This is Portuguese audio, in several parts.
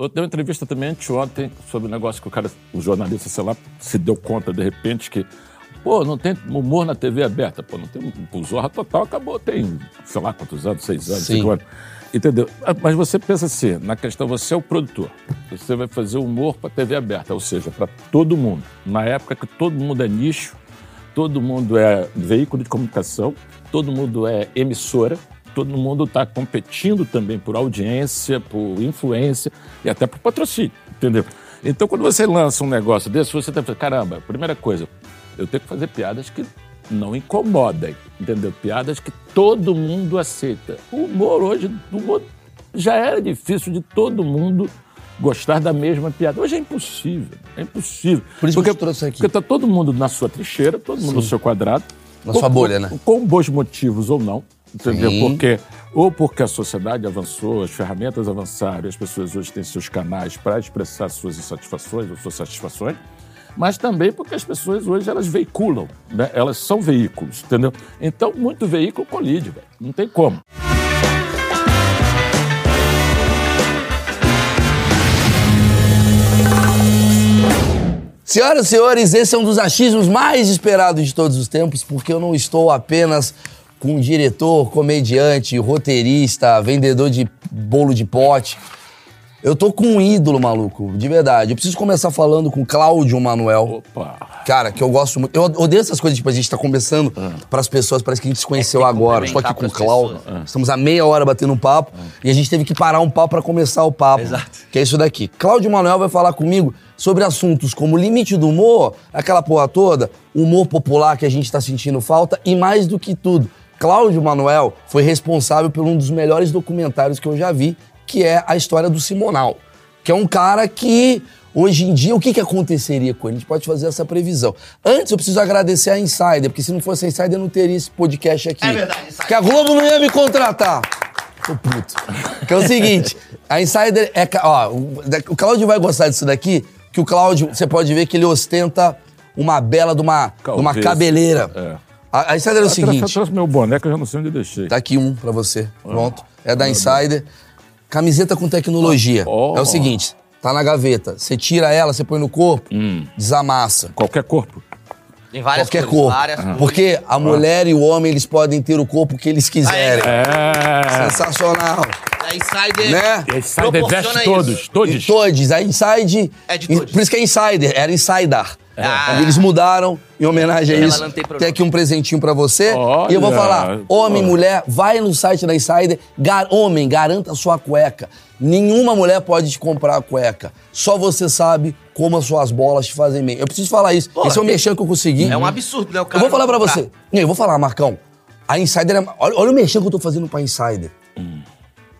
Eu dei uma entrevista também anteontem sobre o negócio que o cara, o jornalista, sei lá, se deu conta de repente que, pô, não tem humor na TV aberta. Pô, não tem. O Zorra Total acabou, tem, sei lá quantos anos, seis anos, Sim. cinco anos. Entendeu? Ah, Mas você pensa assim, na questão, você é o produtor. Você vai fazer humor para TV aberta, ou seja, para todo mundo. Na época que todo mundo é nicho, todo mundo é veículo de comunicação, todo mundo é emissora, todo mundo está competindo também por audiência, por influência e até por patrocínio, entendeu? Então, quando você lança um negócio desse, você tem que falar, caramba, primeira coisa, eu tenho que fazer piadas que não incomodem, entendeu? Piadas que todo mundo aceita. O humor hoje, o humor já era difícil de todo mundo gostar da mesma piada. Hoje é impossível, é impossível. Por isso que porque, eu te trouxe aqui. Porque tá todo mundo na sua trincheira, todo mundo no seu quadrado. Na sua bolha, né? Com bons motivos ou não, entendeu? Sim. Porque ou porque a sociedade avançou, as ferramentas avançaram, e as pessoas hoje têm seus canais para expressar suas insatisfações ou suas satisfações, mas também porque as pessoas hoje elas veiculam, né? Elas são veículos, entendeu? Então muito veículo colide, velho. Não tem como. Senhoras e senhores, esse é um dos achismos mais esperados de todos os tempos, porque eu não estou apenas com um diretor, comediante, roteirista, vendedor de bolo de pote. Eu tô com um ídolo, maluco, de verdade. Eu preciso começar falando com Cláudio Manuel. Opa! Cara, que eu gosto muito. Eu odeio essas coisas, tipo, a gente tá conversando pras pessoas, parece que a gente se conheceu tem que agora. Estou aqui com o Cláudio. pras Estamos há meia hora batendo um papo e a gente teve que parar um papo pra começar o papo. Exato. Que é isso daqui. Cláudio Manuel vai falar comigo sobre assuntos como limite do humor, aquela porra toda, humor popular que a gente tá sentindo falta e mais do que tudo. Cláudio Manuel foi responsável por um dos melhores documentários que eu já vi, que é a história do Simonal. Que é um cara que, hoje em dia, o que, que aconteceria com ele? A gente pode fazer essa previsão. Antes, eu preciso agradecer a Insider, porque se não fosse a Insider, eu não teria esse podcast aqui. É verdade, Insider. Que a Globo não ia me contratar. Tô puto. Que é o seguinte, a Insider é... Ó, o, Cláudio vai gostar disso daqui, que o Cláudio, você pode ver que ele ostenta uma bela de uma, de uma cabeleira. É. A, a Insider é o Eu seguinte... trouxe meu que eu já não sei onde eu deixei. Tá aqui um pra você. Pronto. É da Insider. Camiseta com tecnologia. Oh. É o seguinte, tá na gaveta. Você tira ela, você põe no corpo, Hum. desamassa. Qualquer corpo. Tem várias Qualquer cores, corpo. várias cores. Porque a mulher e o homem, eles podem ter o corpo que eles quiserem. É. Sensacional. A Insider Né? A Insider veste todos, todos. E todos. A Inside... É de todos. Por isso que é Insider. Era Insider. Ah. Eles mudaram em homenagem a Ela isso. não tem problema. Tem aqui um presentinho pra você. E eu vou Olha. falar, homem, Olha. mulher, vai no site da Insider. Gar homem, garanta a sua cueca. Nenhuma mulher pode te comprar a cueca. Só você sabe como as suas bolas te fazem bem. Eu preciso falar isso. Porra, Esse é o mexão que eu consegui. É um absurdo, né? O Eu cara vou falar pra comprar. você. Eu vou falar, Marcão. A Insider é. Olha, olha o mexão que eu tô fazendo pra Insider.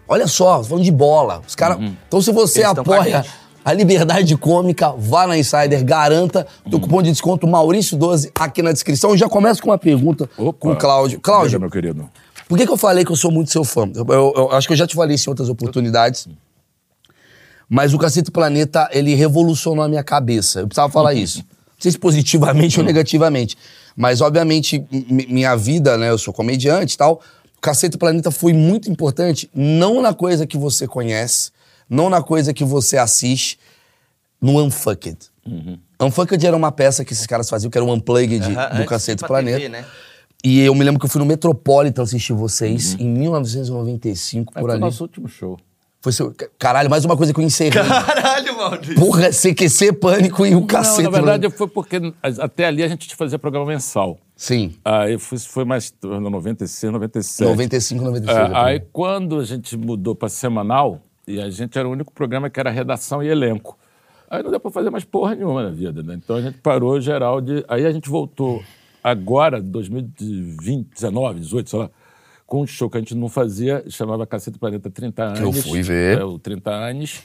Olha só, falando de bola. Os caras. Então, se você Eles apoia. A liberdade cômica, vá na Insider, garanta o cupom de desconto Maurício12 aqui na descrição. Eu já começo com uma pergunta Opa. com o Cláudio. Cláudio, meu querido. por que, que eu falei que eu sou muito seu fã? Eu, eu- eu acho que eu já te falei isso em outras oportunidades. Mas o Cacete Planeta, ele revolucionou a minha cabeça. Eu precisava falar isso. Não sei se positivamente ou negativamente. Mas, obviamente, mi- minha vida, né? Eu sou comediante e tal. O Cacete Planeta foi muito importante, não na coisa que você conhece, não na coisa que você assiste, no Unfucked. Unfucked era uma peça que esses caras faziam, que era um unplugged Aham, do Cacete pra Planeta. TV, né? E eu me lembro que eu fui no Metropolitan assistir vocês em 1995, Aí por foi o ali. nosso último show. Foi seu... Caralho, mais uma coisa que eu encerrei. Caralho, Maurício. Porra, CQC, Pânico e o cacete. não, na verdade, mano. foi porque até ali a gente fazia programa mensal. Sim. Aí foi, foi mais no 96, 97. 95, 96. É, aí quando a gente mudou para semanal, e a gente era o único programa que era redação e elenco. Aí não deu para fazer mais porra nenhuma na vida, né? Então a gente parou geral de. Aí a gente voltou agora, 2020, 19, 18, sei lá, com um show que a gente não fazia, chamava Cacete Planeta 30 anos. Que eu fui ver. É, o 30 anos,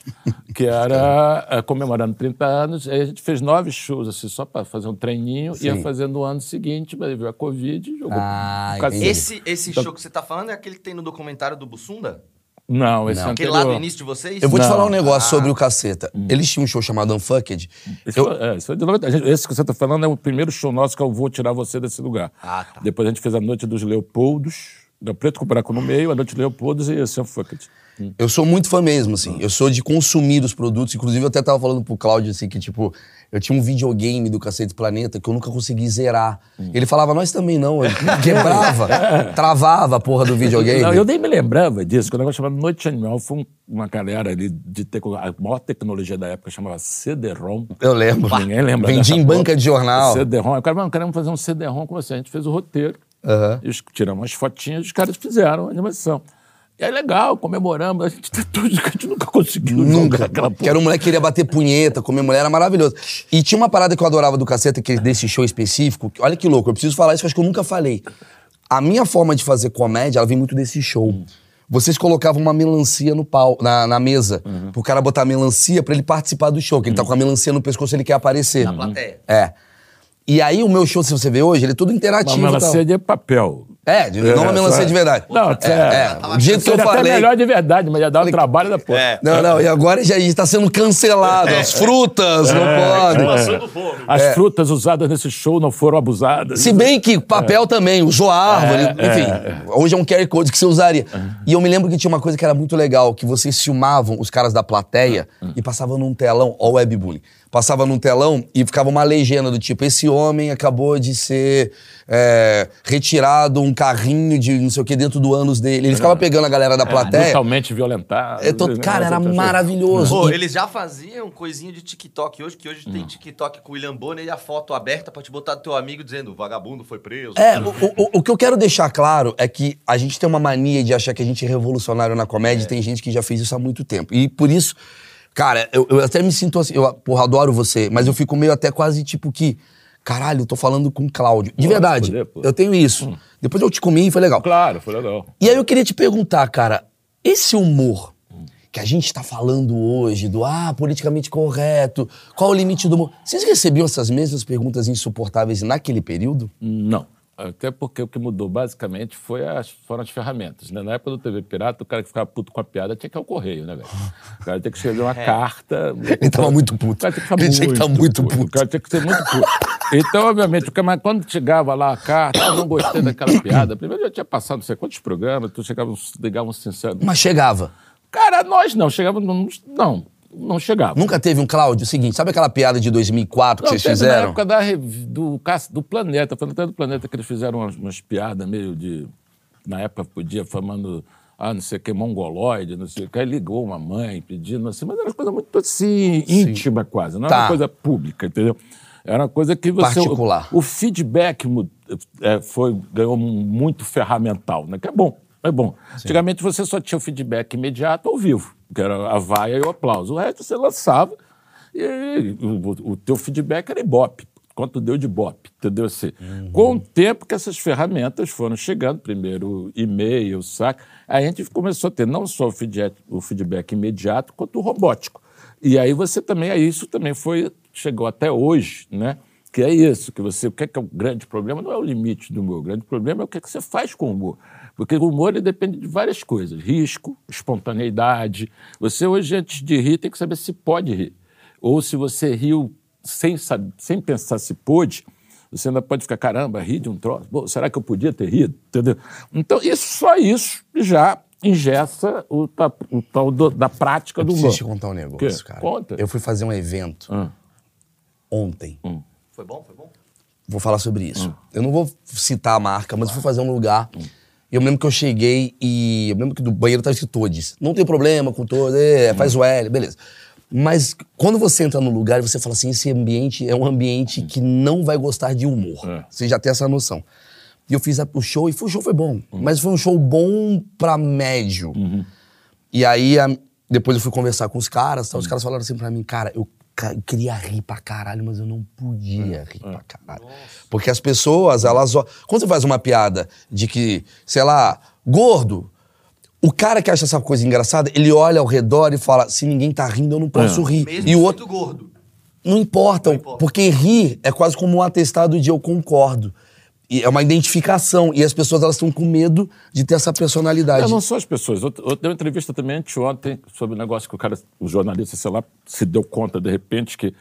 que era é, comemorando 30 anos. Aí a gente fez nove shows, assim, só para fazer um treininho. Ia Sim. fazendo no ano seguinte, mas veio a Covid e jogou. Ah. Esse, esse show que você tá falando é aquele que tem no documentário do Bussunda? Não, esse Não. é Aquele anterior. lá do início de vocês? Eu vou te Não. falar um negócio sobre o Caceta. Eles tinham um show chamado Unfucked. Esse, Eu- foi, é, esse foi de 90. A gente- Esse que você está falando é o primeiro show nosso que eu vou tirar você desse lugar. Ah, tá. Depois a gente fez a Noite dos Leopoldos, da Preto com Branco no meio, a Noite dos Leopoldos e esse Unfucked. Eu sou muito fã mesmo, assim. Eu sou de consumir os produtos. Inclusive, eu até tava falando pro Cláudio, assim, que, tipo, eu tinha um videogame do Cacete Planeta que eu nunca consegui zerar. Ele falava, nós também não. Eu quebrava, travava a porra do videogame. Não, eu nem me lembrava disso, que o negócio chamado Noite Animal foi um- uma galera ali de tecno- a maior tecnologia da época chamava CD-ROM. Eu lembro. Ninguém lembra Vendi em porra. banca de jornal. CD-ROM. O cara, mano, queremos fazer um CD-ROM com você. A gente fez o roteiro, e os- tiramos umas fotinhas, os caras fizeram a animação. E é legal, comemoramos. A gente, a gente nunca conseguiu Nunca. jogar aquela Que porra. era um moleque que queria bater punheta, comer mulher, era maravilhoso. E tinha uma parada que eu adorava do caceta, que é desse show específico. que- olha que louco, eu preciso falar isso que eu acho que eu nunca falei. A minha forma de fazer comédia, ela vem muito desse show. Vocês colocavam uma melancia no pau, na, na mesa, pro cara botar a melancia pra ele participar do show, que ele tá com a melancia no pescoço ele quer aparecer. Na plateia. É. E aí o meu show, se você vê hoje, ele é todo interativo. Uma e tal. melancia de papel. É, de- não uma melancia de verdade. Não, é, é. tava O jeito que eu até falei. melhor de verdade, mas ia dar um trabalho da porra. É. Não, não, e agora já está sendo cancelado. As frutas não podem. Passando fome. As frutas usadas nesse show não foram abusadas. Se bem que papel também, usou árvore, enfim. Hoje é um QR Code que você usaria. E eu me lembro que tinha uma coisa que era muito legal, que vocês filmavam os caras da plateia e passavam num telão, ó o webbullying, passava num telão e ficava uma legenda do tipo, esse homem acabou de ser é, retirado um carrinho de não sei o que dentro do ânus dele. Ele ficava pegando a galera da plateia. Brutalmente violentado. É, tô- cara, era maravilhoso. Pô, E- eles já faziam coisinha de TikTok hoje, que hoje tem TikTok com o William Bonner e a foto aberta pra te botar do teu amigo dizendo o vagabundo foi preso. É, o, o- o que eu quero deixar claro é que a gente tem uma mania de achar que a gente é revolucionário na comédia e tem gente que já fez isso há muito tempo. E por isso, cara, eu, eu até me sinto assim, eu, porra, adoro você, mas eu fico meio até quase tipo que, caralho, eu tô falando com o Cláudio. De verdade, poder, eu tenho isso. Depois eu te comi e foi legal. Claro, foi legal. E aí eu queria te perguntar, cara, esse humor que a gente tá falando hoje, do ah, politicamente correto, qual o limite do humor? Vocês recebiam essas mesmas perguntas insuportáveis naquele período? Não. Até porque o que mudou basicamente foi as, foram as ferramentas. Né? Na época do TV Pirata, o cara que ficava puto com a piada tinha que ir ao correio, né, velho? O cara tinha que escrever uma carta. Ele tava muito puto. O cara tinha que ficar Ele tinha que tá muito O puto. cara tinha que ser muito puto. Então, obviamente, o mas quando chegava lá a carta, ah, não gostei daquela piada. Primeiro já tinha passado não sei quantos programas, tu chegava, ligava um sincero. Mas chegava. Cara, nós não, chegava. Não, não, não chegava. Nunca teve um Cláudio, seguinte, sabe aquela piada de 2004 que Não, vocês fizeram? Na época da, do, do Planeta, falando até do Planeta, que eles fizeram umas, umas piadas meio de. Na época podia, falando, ah, não sei o que, mongoloide, não sei o que. Aí ligou uma mãe pedindo assim, mas era uma coisa muito assim, íntima quase, não era Tá. uma coisa pública, entendeu? Era uma coisa que você. Particular. O, o feedback é, foi, ganhou muito ferramental, né? Que é bom. É bom. Antigamente você só tinha o feedback imediato ao vivo, que era a vaia e o aplauso. O resto você lançava e o, o teu feedback era ibope. Quanto deu de ibope, entendeu? Assim, Com o tempo que essas ferramentas foram chegando, primeiro e-mail, saca? Aí a gente começou a ter não só o feedback, o feedback imediato, quanto o robótico. E aí você também, aí isso também foi, chegou até hoje, né? Que é isso, que você, o que é, que é o grande problema? Não é o limite do humor, o grande problema é o que, é que você faz com o humor. Porque o humor ele depende de várias coisas, risco, espontaneidade. Você hoje, antes de rir, tem que saber se pode rir. Ou se você riu sem, sem pensar se pôde, você ainda pode ficar, caramba, ri de um troço. Pô, será que eu podia ter rido? Entendeu? Então, isso, só isso já ingessa o, ta- o tal do- da prática do humor. Preciso te contar um negócio, Quê? cara. Conta. Eu fui fazer um evento Ah. ontem. Foi bom? Foi bom? Vou falar sobre isso. Hum. Eu não vou citar a marca, mas eu fui fazer um lugar. Eu me lembro que eu cheguei e. Eu me lembro que do banheiro tava escrito todes. Não tem problema com todos, é, Hum. faz o L, beleza. Mas quando você entra no lugar e você fala assim, esse ambiente é um ambiente que não vai gostar de humor. Hum. É. Você já tem essa noção. E eu fiz a- o show e foi- o show foi bom. Hum. Mas foi um show bom pra médio. Uhum. E aí, a- depois eu fui conversar com os caras, tal, os caras falaram assim pra mim, cara, eu, eu queria rir pra caralho, mas eu não podia É, rir pra caralho. Porque as pessoas, elas... Quando você faz uma piada de que, sei lá, gordo, o cara que acha essa coisa engraçada, ele olha ao redor e fala, se ninguém tá rindo, eu não posso É. rir. Mesmo e o outro... gordo. Não importa, Não importa. porque rir é quase como um atestado de eu concordo. E é uma identificação. E as pessoas elas estão com medo de ter essa personalidade. É, não só as pessoas. Eu, eu dei uma entrevista também anteontem sobre o negócio que o cara, o jornalista, sei lá, se deu conta de repente que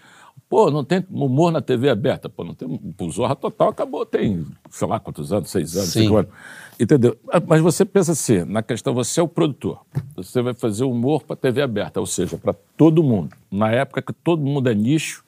Pô, não tem humor na TV aberta. Pô, não tem. Zorra Total acabou, tem, sei lá quantos anos, seis anos, Sim. cinco anos. Entendeu? Ah, Mas você pensa assim, na questão, você é o produtor. Você vai fazer humor para TV aberta, ou seja, para todo mundo. Na época que todo mundo é nicho,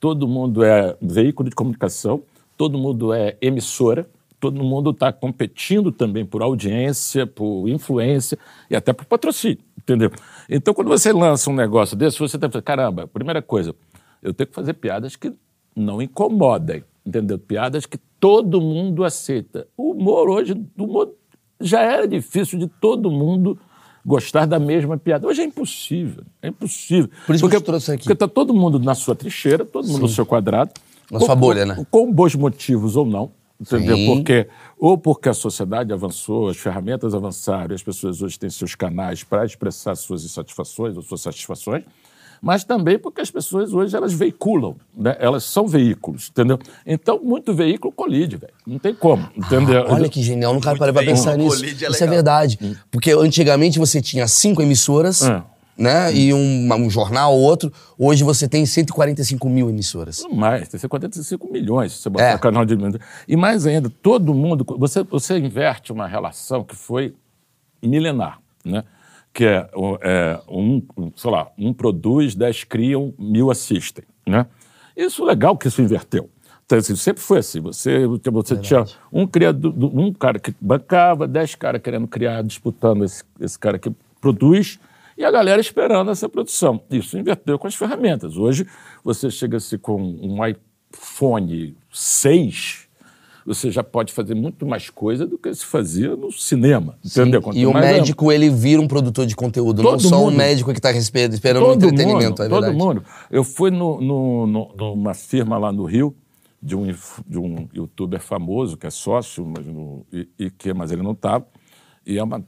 todo mundo é veículo de comunicação, todo mundo é emissora, todo mundo está competindo também por audiência, por influência e até por patrocínio, entendeu? Então, quando você lança um negócio desse, você tem que fazer, caramba, primeira coisa, eu tenho que fazer piadas que não incomodem, entendeu? Piadas que todo mundo aceita. O humor hoje, o humor já era difícil de todo mundo gostar da mesma piada. Hoje é impossível, é impossível. Por isso que eu porque, trouxe aqui. Porque está todo mundo na sua trincheira, todo mundo no seu quadrado. Na com- sua bolha, né? Com bons motivos ou não. Entendeu? Sim. Porque, ou porque a sociedade avançou, as ferramentas avançaram e as pessoas hoje têm seus canais para expressar suas insatisfações ou suas satisfações, mas também porque as pessoas hoje elas veiculam, né? elas são veículos, entendeu? Então, muito veículo colide, velho. Não tem como, entendeu? Olha que genial, nunca parei pra bem, pensar nisso. colide é Isso é verdade. Porque antigamente você tinha cinco emissoras, É. né? E um, um jornal ou outro. Hoje você tem 145 mil emissoras. Mais, tem que ser 45 milhões se você botar É. o canal de. E mais ainda, todo mundo. Você, você inverte uma relação que foi milenar, né? Que é, é, um, um, sei lá, um produz, dez criam, mil assistem, né? Isso é legal que isso inverteu. Então, assim, sempre foi assim. Você, você tinha um criador, um cara que bancava, dez caras querendo criar, disputando esse, esse cara que produz, e a galera esperando essa produção. Isso inverteu com as ferramentas. Hoje, você chega-se com um iPhone 6, você já pode fazer muito mais coisa do que se fazia no cinema. Entendeu? Quanto E o médico, ele vira um produtor de conteúdo, não Todo só um mundo. médico que está esperando um Todo entretenimento, mundo, é todo mundo. Eu fui no, no- no- numa firma lá no Rio, de um, de um youtuber famoso, que é sócio, mas, no, e, e que, mas ele não estava, e é uma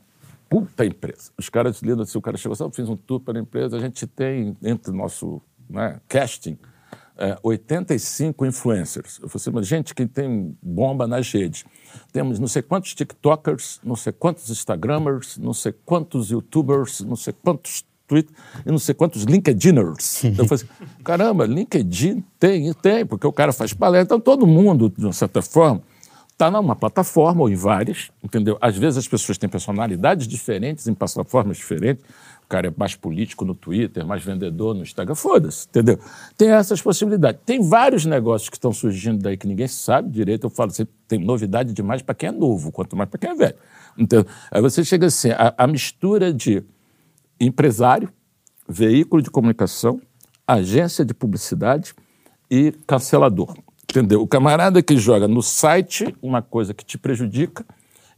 puta empresa. Os caras lidam assim, o cara chegou assim, eu fiz um tour para a empresa, a gente tem, entre o nosso né, casting, é, 85 influencers. Eu falei assim, mas gente, quem tem bomba nas redes. Temos não sei quantos TikTokers, não sei quantos Instagramers, não sei quantos YouTubers, não sei quantos Twitter e não sei quantos LinkedIners. Eu falei assim, caramba, LinkedIn tem, tem, porque o cara faz palestra. Então todo mundo, de uma certa forma, está numa plataforma ou em várias, entendeu? Às vezes as pessoas têm personalidades diferentes em plataformas diferentes. O cara é mais político no Twitter, mais vendedor no Instagram, foda-se, entendeu? Tem essas possibilidades. Tem vários negócios que estão surgindo daí que ninguém sabe direito. Eu falo assim, tem novidade demais para quem é novo, quanto mais para quem é velho. Entendeu? Aí você chega assim, a, a mistura de empresário, veículo de comunicação, agência de publicidade e cancelador. Entendeu? O camarada que joga no site uma coisa que te prejudica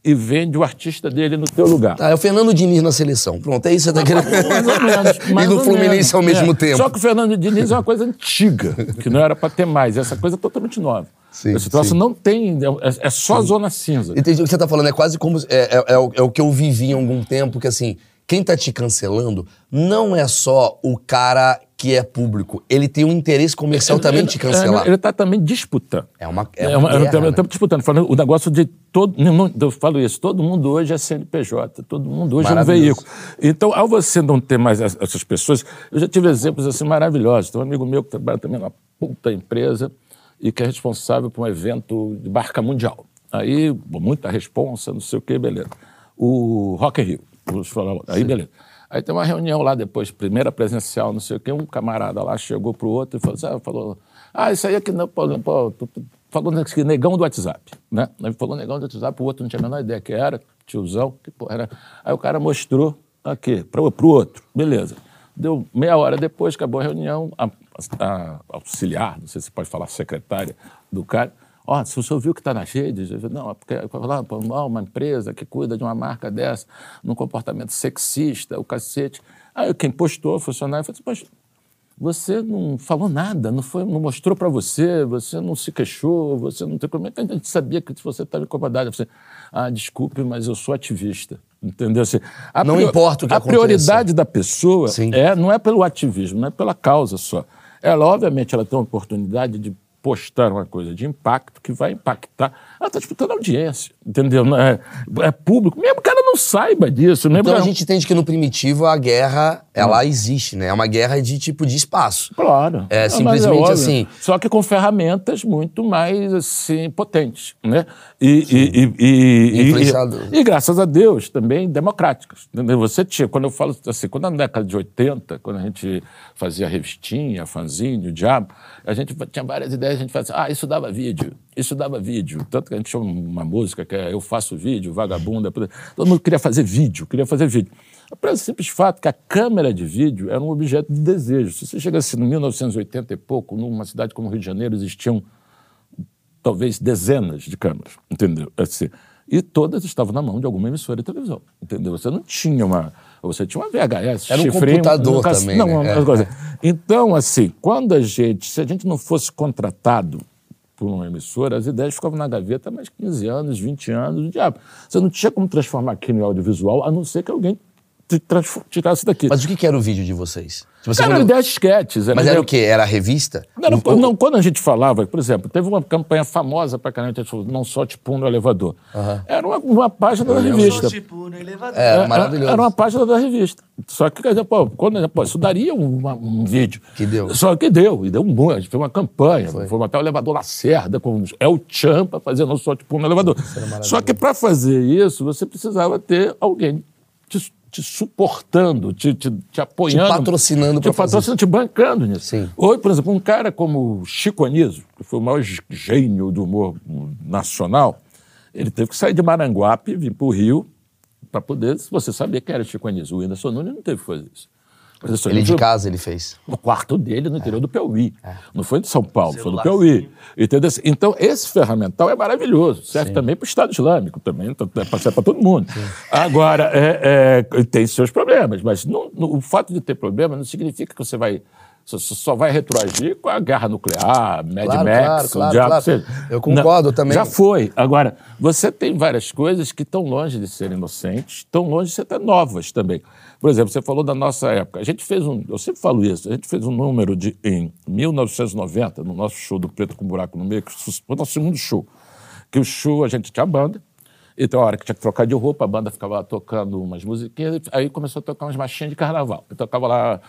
e vende o artista dele no teu lugar. Tá, é o Fernando Diniz na seleção. Pronto, é isso que você tá querendo. Mais ou menos. e mais no ou Fluminense menos. ao mesmo É. tempo. Só que o Fernando Diniz é uma coisa antiga, que não era para ter mais. Essa coisa é totalmente nova. Sim, Esse troço sim. não tem. É, é só zona cinza. Entendi o que você tá falando. É quase como. É, é- é o, é o que eu vivi em algum tempo, que assim, quem tá te cancelando não é só o cara que é público. Ele tem um interesse comercial também de te cancelar. Ele está também disputando. É uma- é É uma uma- guerra, né? Estamos disputando. Falando, o negócio de todo. não, Eu falo isso, todo mundo hoje é CNPJ, todo mundo hoje é um veículo. Então, ao você não ter mais es- essas pessoas, eu já tive exemplos assim maravilhosos. Tem um amigo meu que trabalha também numa puta empresa e que é responsável por um evento de barca mundial. Aí, muita responsa, não sei o quê, beleza. O Rock in Rio, vamos falar, aí beleza. Aí tem uma reunião lá depois, primeira presencial, não sei o quê, um camarada lá chegou pro outro e falou assim, ah, falou, ah, isso aí aqui não, pô, pô, falou negão do WhatsApp, né? Ele falou negão do WhatsApp, o outro não tinha a menor ideia que era, tiozão, que porra era. Aí o cara mostrou aqui, pro, pro outro, beleza. Deu meia hora depois, acabou a reunião, a, a auxiliar, não sei se pode falar secretária do cara, Ó, se o senhor viu que está nas redes, eu não, é porque lá, pô, ó, uma empresa que cuida de uma marca dessa, num comportamento sexista, o cacete. Aí quem postou, o funcionário, falou assim, poxa, você não falou nada, não, foi, não mostrou para você, você não se queixou, você não tem como é que a gente sabia que você estava incomodado. Eu falei, ah, desculpe, mas eu sou ativista. Entendeu? Assim, Não importa o que A aconteça. prioridade da pessoa Sim. é, não é pelo ativismo, não é pela causa só. Ela, obviamente, ela tem uma oportunidade de postar uma coisa de impacto que vai impactar. Ela está disputando audiência, entendeu? É, é público. Mesmo que não saiba disso. Né? Então a gente entende que no primitivo a guerra, ela existe, né? É uma guerra de tipo de espaço. Claro. É Não, simplesmente mas óbvio. assim. Só que com ferramentas muito mais assim, potentes, né? E, e, e, e, e, e, graças a Deus também democráticas. Você tinha, quando eu falo assim, quando na década de 80, quando a gente fazia revistinha, fanzine, o diabo, a gente tinha várias ideias, a gente fazia assim, ah, isso dava vídeo, isso dava vídeo. Tanto que a gente tinha uma música que é Eu Faço Vídeo, Vagabunda, todo mundo queria fazer vídeo, queria fazer vídeo. Pelo simples fato que a câmera de vídeo era um objeto de desejo. Se você chegasse no 1980 e pouco, numa cidade como Rio de Janeiro, existiam talvez dezenas de câmeras, entendeu? Assim, e todas estavam na mão de alguma emissora de televisão, entendeu? Você não tinha uma... Você tinha uma VHS, Era um chifrinho, computador caso- também, Não, né? É. coisa. Então, assim, quando a gente... Se a gente não fosse contratado por uma emissora, as ideias ficavam na gaveta há mais 15 anos, 20 anos, o diabo. Você não tinha como transformar aquilo em audiovisual, a não ser que alguém te tirasse daqui. Mas o que era o vídeo de vocês? Tipo, você Cara, quando- ideias esquetes. Mas era o quê? Era a revista? não, não, não, quando a gente falava, por exemplo, teve uma campanha famosa pra caramba, a gente falou, não só tipo no elevador. Era uma, uma página da revista. tipo no elevador. É, Era- maravilhoso. Era uma página da revista. Só que, quer dizer, pô, quando, pô, isso daria uma- um vídeo. Que deu. Só que deu, e deu um monte. A gente fez uma campanha, foi até o elevador Lacerda, com El Chan para fazer não só tipo no elevador. Só que para fazer isso, você precisava ter alguém te, te suportando, te, te, te apoiando. Te patrocinando te pra fazer patrocinando, te bancando nisso. Sim. Hoje, por exemplo, um cara como Chico Anísio, que foi o maior gê- gênio do humor nacional, ele teve que sair de Maranguape, vir para o Rio, para poder você saber quem era Chico Anísio. O Whindersson Nunes não teve que fazer isso. Ele de casa ele fez. no quarto dele, no interior do Piauí. Não foi de São Paulo, foi do. Piauí. Entendeu? Então, esse ferramental é maravilhoso. Serve também para o Estado Islâmico, também, então, é para para todo mundo. Agora, é, é, tem seus problemas, mas não- não- o fato de ter problema não significa que você vai. Só, só vai retroagir com a guerra nuclear, Mad Claro, Max, claro, claro, diabo claro. seja. Eu concordo Não, também. Já foi. Agora, você tem várias coisas que estão longe de serem inocentes, estão longe de ser até novas também. Por exemplo, você falou da nossa época. A gente fez um, eu sempre falo isso, a gente fez um número de, em 1990, no nosso show do Preto com Buraco no Meio, que foi o nosso segundo show. Que o show, a gente tinha banda, então a hora que tinha que trocar de roupa, a banda ficava tocando umas musiquinhas, aí começou a tocar umas marchinhas de carnaval. Eu tocava lá,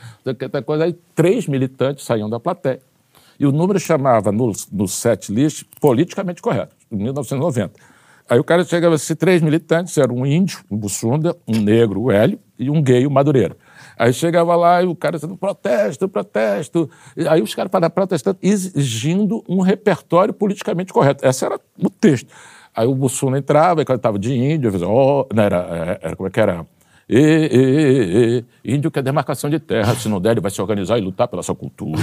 coisa, aí três militantes saíam da plateia. E o número chamava no, no set list politicamente correto, em 1990. Aí o cara chegava assim, três militantes, era um índio, um bussunda, um negro, o Hélio, e um gay, o Madureira. Aí chegava lá e o cara dizendo, protesto, protesto. Aí os caras pararam protestando, exigindo um repertório politicamente correto. Esse era o texto. Aí o Bussunda entrava, e cantava de índio, eu fazia, ó, não, era, era, como é que era? E, e, e, e, índio quer demarcação de terra, se não der, ele vai se organizar e lutar pela sua cultura.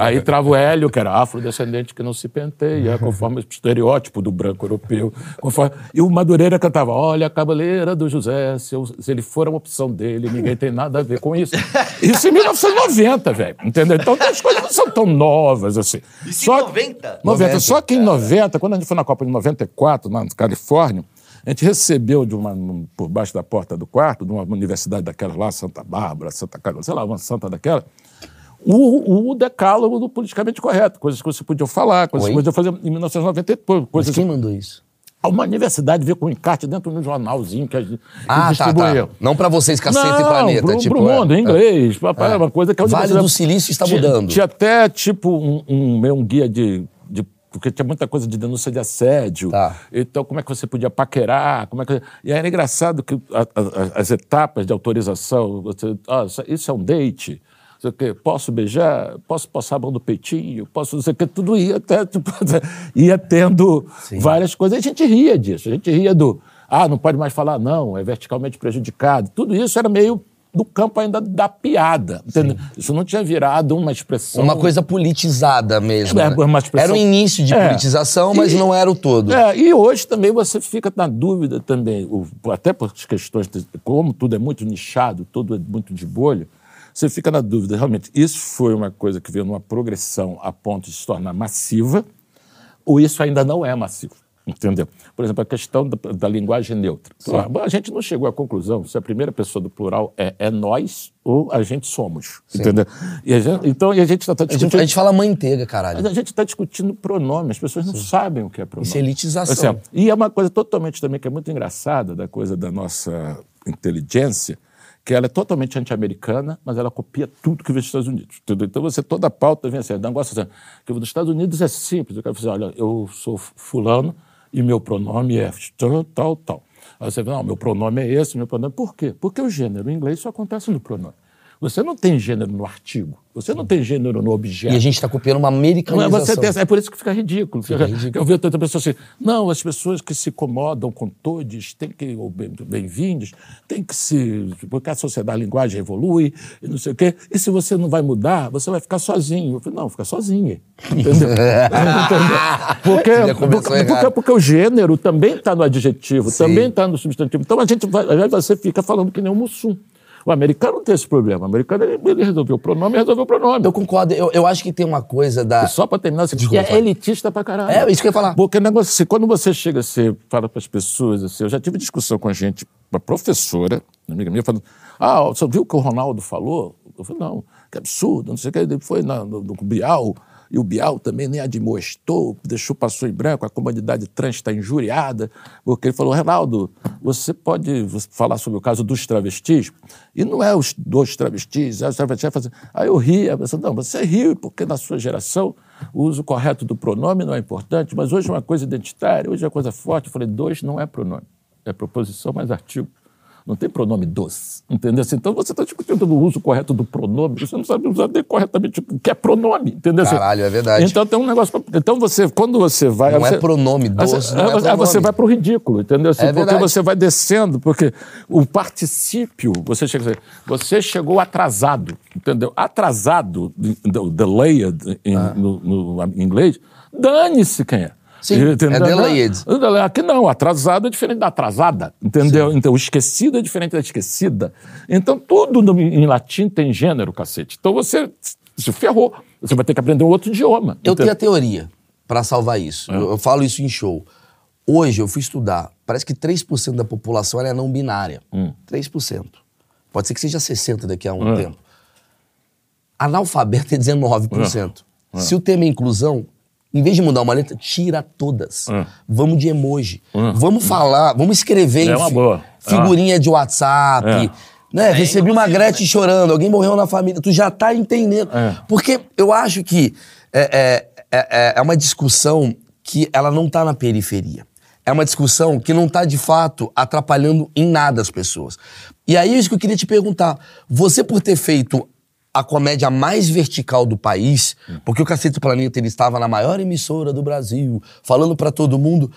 Aí, trava o Hélio, que era afrodescendente que não se penteia, conforme o estereótipo do branco europeu. Conforme... E o Madureira cantava: Olha a cabeleira do José, se, eu- se ele for a opção dele, ninguém tem nada a ver com isso. Isso em 1990, velho. Entendeu? Então as coisas não são tão novas assim. Isso em 90? 90. Só que em 90, quando a gente foi na Copa de 94, na Califórnia, a gente recebeu de uma, por baixo da porta do quarto, de uma universidade daquela lá, Santa Bárbara, Santa Carolina, sei lá, uma santa daquela, o, o decálogo do politicamente correto, coisas que você podia falar, coisas Oi? que você podia fazer em 1990, e pouco, Mas coisas quem mandou isso? Uma universidade veio com um encarte dentro de um jornalzinho que a gente Ah, tá, distribuía. tá. Não pra vocês, cacete Não, e planeta. pro, tipo, pro é, mundo, em é. inglês. papai, Uma coisa que a Vale do Silício está Tinha- mudando. Tinha até, tipo, um, um, um guia de- Porque tinha muita coisa de denúncia de assédio. Tá. Então, como é que você podia paquerar? Como é que... E era engraçado que a- a- as etapas de autorização... Você, ah, isso- isso é um date... sei o quê, Posso beijar? Posso passar a mão do peitinho? Posso não sei o quê? Tudo ia até... Tipo, ia tendo várias coisas. E a gente ria disso. A gente ria do... Ah, não pode mais falar não, é verticalmente prejudicado. Tudo isso era meio do campo ainda da piada. Isso não tinha virado uma expressão... Uma coisa politizada mesmo. É, né? expressão- Era o início de É. politização, mas E- não era o todo. É, e hoje também você fica na dúvida também, até por questões, de, como tudo é muito nichado, tudo é muito de bolha, você fica na dúvida, realmente, isso foi uma coisa que veio numa progressão a ponto de se tornar massiva, ou isso ainda não é massivo? Entendeu? Por exemplo, a questão da, da linguagem neutra. A gente não chegou à conclusão se a primeira pessoa do plural é, é nós ou a gente somos. Entendeu? E a gente, então, e a gente está A discutindo. gente, a gente fala mãe inteira, caralho. Mas a gente está discutindo pronome, as pessoas não sabem o que é pronome. Isso é elitização. Assim, ó, e é uma coisa totalmente também que é muito engraçada da coisa da nossa inteligência, que ela é totalmente anti-americana, mas ela copia tudo que vem dos Estados Unidos. Entendeu? Então você, toda a pauta vem assim, o negócio assim, que dos Estados Unidos é simples. Eu quero dizer, olha, eu sou fulano e meu pronome é tal, tal, tal. Aí você vê, não, meu pronome é esse, meu pronome. Por quê? Porque o gênero em inglês só acontece no pronome. Você não tem gênero no artigo, você não tem gênero no objeto. E a gente está copiando uma é, americanização. você tem- é por isso que fica ridículo. Fica- ridículo. Eu vejo tanta pessoa assim, não, as pessoas que se incomodam com todos têm que, ou bem- bem-vindos, tem que se. Porque a sociedade, a linguagem evolui, e não sei o quê. E se você não vai mudar, você vai ficar sozinho. Eu falei, não, fica sozinho. Entendeu? Porque, porque, porque, porque o gênero também está no adjetivo, também está no substantivo. Então a gente vai, você fica falando que nem um mussum. O americano não tem esse problema. O americano ele, ele resolveu o pronome e resolveu o pronome. Eu concordo. Eu, eu acho que tem uma coisa da. E só para terminar, assim, Desculpa, é elitista pra caralho. É, isso que eu ia falar. Porque o negócio assim, quando você chega, você fala para as pessoas, assim, eu já tive discussão com a gente, uma professora, uma amiga minha, falando, ah, você viu o que o Ronaldo falou? Eu falei, não, que absurdo, não sei o que. Ele foi na, no, no Bial, e o Bial também nem admoestou, deixou, passou em branco, a comunidade trans está injuriada, porque ele falou, Ronaldo, você pode falar sobre o caso dos travestis? E não é os dois travestis, é os travestis. Assim. Aí eu ri, a pessoa, não, você riu porque na sua geração o uso correto do pronome não é importante, mas hoje é uma coisa identitária, hoje é uma coisa forte. Eu falei, dois não é pronome, é proposição mais artigo. Não tem pronome dos, entendeu? Assim, Então você está discutindo o uso correto do pronome, você não sabe usar corretamente o que é pronome, entendeu? Assim, Caralho, é verdade. Então tem um negócio. pra- Então você, quando você vai. Não é você- pronome, dos você- não é você- aí você pronome. vai para o ridículo, entendeu? Assim, É porque verdade. você vai descendo, porque o particípio, você chega você chegou atrasado, entendeu? Atrasado, delayed em, Ah. no, no inglês, dane-se quem é. Sim, Entendeu? é delayed. Aqui não, atrasado é diferente da atrasada, entendeu? Então, o esquecido é diferente da esquecida. Então, tudo no- em latim tem gênero, cacete. Então, você se ferrou. Você vai ter que aprender um outro idioma. Eu tenho entendeu? a teoria para salvar isso. Eu, eu falo isso em show. Hoje eu fui estudar. Parece que 3% da população é não binária. 3%. Pode ser que seja 60% daqui a um Hum. tempo. Analfabeto é 19%. Se o tema é inclusão, em vez de mudar uma letra, tira todas. Hum. Vamos de emoji. Vamos falar, vamos escrever É em uma boa. figurinha de WhatsApp. É. Né? Recebi uma Gretchen chorando, alguém morreu na família. Tu já tá entendendo. É. Porque eu acho que é, é, é, é uma discussão que ela não tá na periferia. É uma discussão que não tá, de fato, atrapalhando em nada as pessoas. E aí é isso que eu queria te perguntar. Você, por ter feito a comédia mais vertical do país, porque o Cacete Planeta ele estava na maior emissora do Brasil, falando pra todo mundo,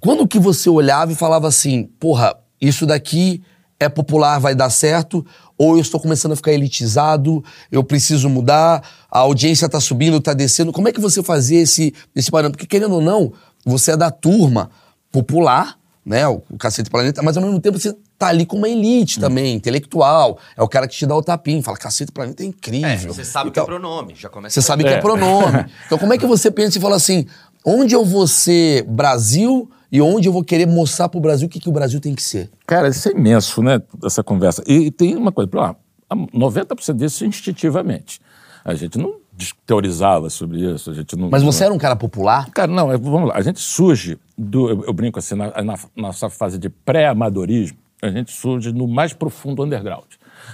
quando que você olhava e falava assim, porra, isso daqui é popular, vai dar certo, ou eu estou começando a ficar elitizado, eu preciso mudar, a audiência tá subindo, tá descendo. Como é que você fazia esse, esse parâmetro? Porque, querendo ou não, você é da turma popular, né? O, Cacete Planeta, mas ao mesmo tempo você tá ali com uma elite também, intelectual. É o cara que te dá o tapinha, fala, Cacete do Planeta é incrível. É, você sabe o que é pronome, já começa Você sabe aí. que é É. pronome. Então, como é que você pensa e fala assim: onde eu vou ser Brasil e onde eu vou querer mostrar pro Brasil o que, que o Brasil tem que ser? Cara, isso é imenso, né? Essa conversa. E, e tem uma coisa, lá, 90% disso instintivamente. A gente não teorizava sobre isso, a gente não. Mas você era um cara popular? Cara, não, é- vamos lá. A gente surge do. Eu, eu brinco assim, na, na nossa fase de pré-amadorismo, a gente surge no mais profundo underground.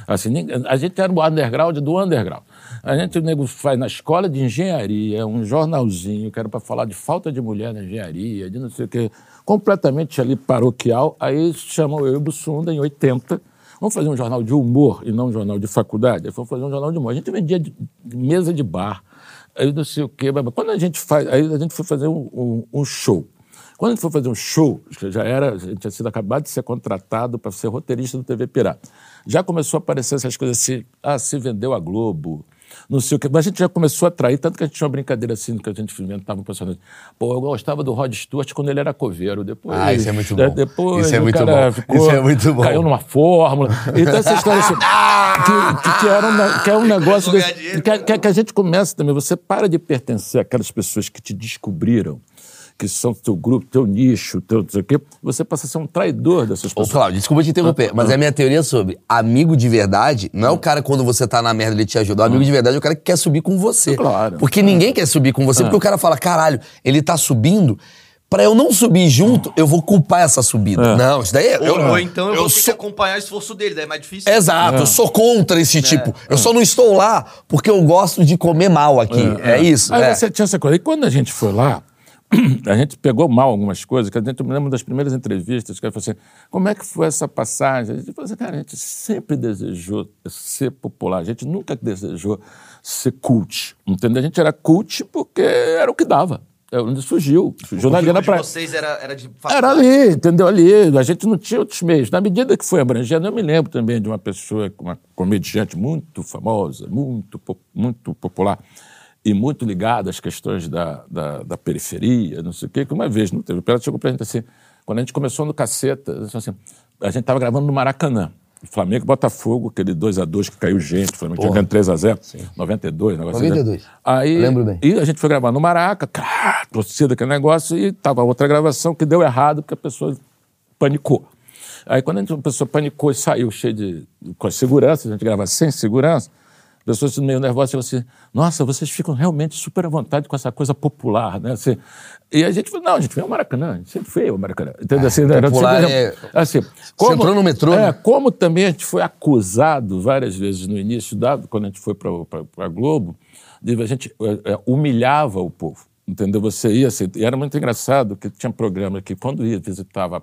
Assim, a gente era o underground do underground. A gente, o nego faz na escola de engenharia, um jornalzinho que era para falar de falta de mulher na engenharia, de não sei o quê, completamente ali paroquial. Aí chamam eu e o Bussunda em 80. Vamos fazer um jornal de humor e não um jornal de faculdade? Fomos fazer um jornal de humor. A gente vendia de mesa de bar, aí não sei o quê. mas Quando a gente faz, aí a gente foi fazer um, um- um show. Quando a gente foi fazer um show, já era, a gente tinha sido acabado de ser contratado para ser roteirista do TV Pirata. Já começou a aparecer essas coisas assim, ah, se vendeu a Globo, não sei o quê. Mas a gente já começou a atrair, tanto que a gente tinha uma brincadeira assim, que a gente inventava um personagem. Pô, eu gostava do Rod Stewart quando ele era coveiro. Depois, Ah, isso é muito de- bom. Depois Isso é muito cara bom. ficou- Isso é muito bom. Caiu numa fórmula. Então essa história assim, que, que, que era um, que é um negócio... desse- que, que- que a gente começa também, você para de pertencer àquelas pessoas que te descobriram que são teu grupo, teu nicho, teu não sei o quê, você passa a ser um traidor dessas Ô, pessoas. Cláudio, desculpa te interromper, mas a minha teoria sobre amigo de verdade não é o cara quando você tá na merda ele te ajuda. O amigo de verdade é o cara que quer subir com você. Claro. Porque ninguém quer subir com você, porque o cara fala, caralho, ele tá subindo. Pra eu não subir junto, eu vou culpar essa subida. Não, isso daí é. Ou, eu, ou então eu, vou ter que sou- acompanhar o esforço dele, daí é mais difícil. Exato, eu sou contra esse tipo. Eu só não estou lá porque eu gosto de comer mal aqui. É, isso. Aí é. você tinha essa coisa. E quando a gente foi lá, a gente pegou mal algumas coisas, que a gente me lembro das primeiras entrevistas, que ele falou assim, como é que foi essa passagem? A gente falou assim, cara, a gente sempre desejou ser popular, a gente nunca desejou ser cult, entendeu? A gente era cult porque era o que dava, é onde surgiu, surgiu na praia. vocês era, era de Era ali, entendeu? Ali, a gente não tinha outros meios. Na medida que foi abrangendo, eu me lembro também de uma pessoa, uma comediante muito famosa, muito, muito popular e muito ligada às questões da, da, da periferia, não sei o quê, que uma vez, não teve, ela chegou pra gente assim, quando a gente começou no Caceta, assim, a gente estava gravando no Maracanã. Flamengo Botafogo, aquele 2x2 que caiu gente, Flamengo tinha ganho 3x0, 92, negócio 92. assim. Aí, Eu lembro bem. e a gente foi gravar no Maraca, cá, torcida, aquele negócio, e tava outra gravação que deu errado, porque a pessoa panicou. Aí quando a, gente, a pessoa panicou e saiu cheio de. com a segurança, a gente grava sem segurança, pessoas meio nervosas falam assim: nossa, vocês ficam realmente super à vontade com essa coisa popular, né? Assim, e a gente falou: não, a gente veio ao Maracanã, a gente sempre foi ao Maracanã. Entendeu? Assim, era- popular assim, é- assim, entrou no metrô, É, né? como também a gente foi acusado várias vezes no início, da, quando a gente foi para a Globo, de a gente é, é, humilhava o povo. Entendeu? Você ia assim, e era muito engraçado que tinha programa que quando ia visitava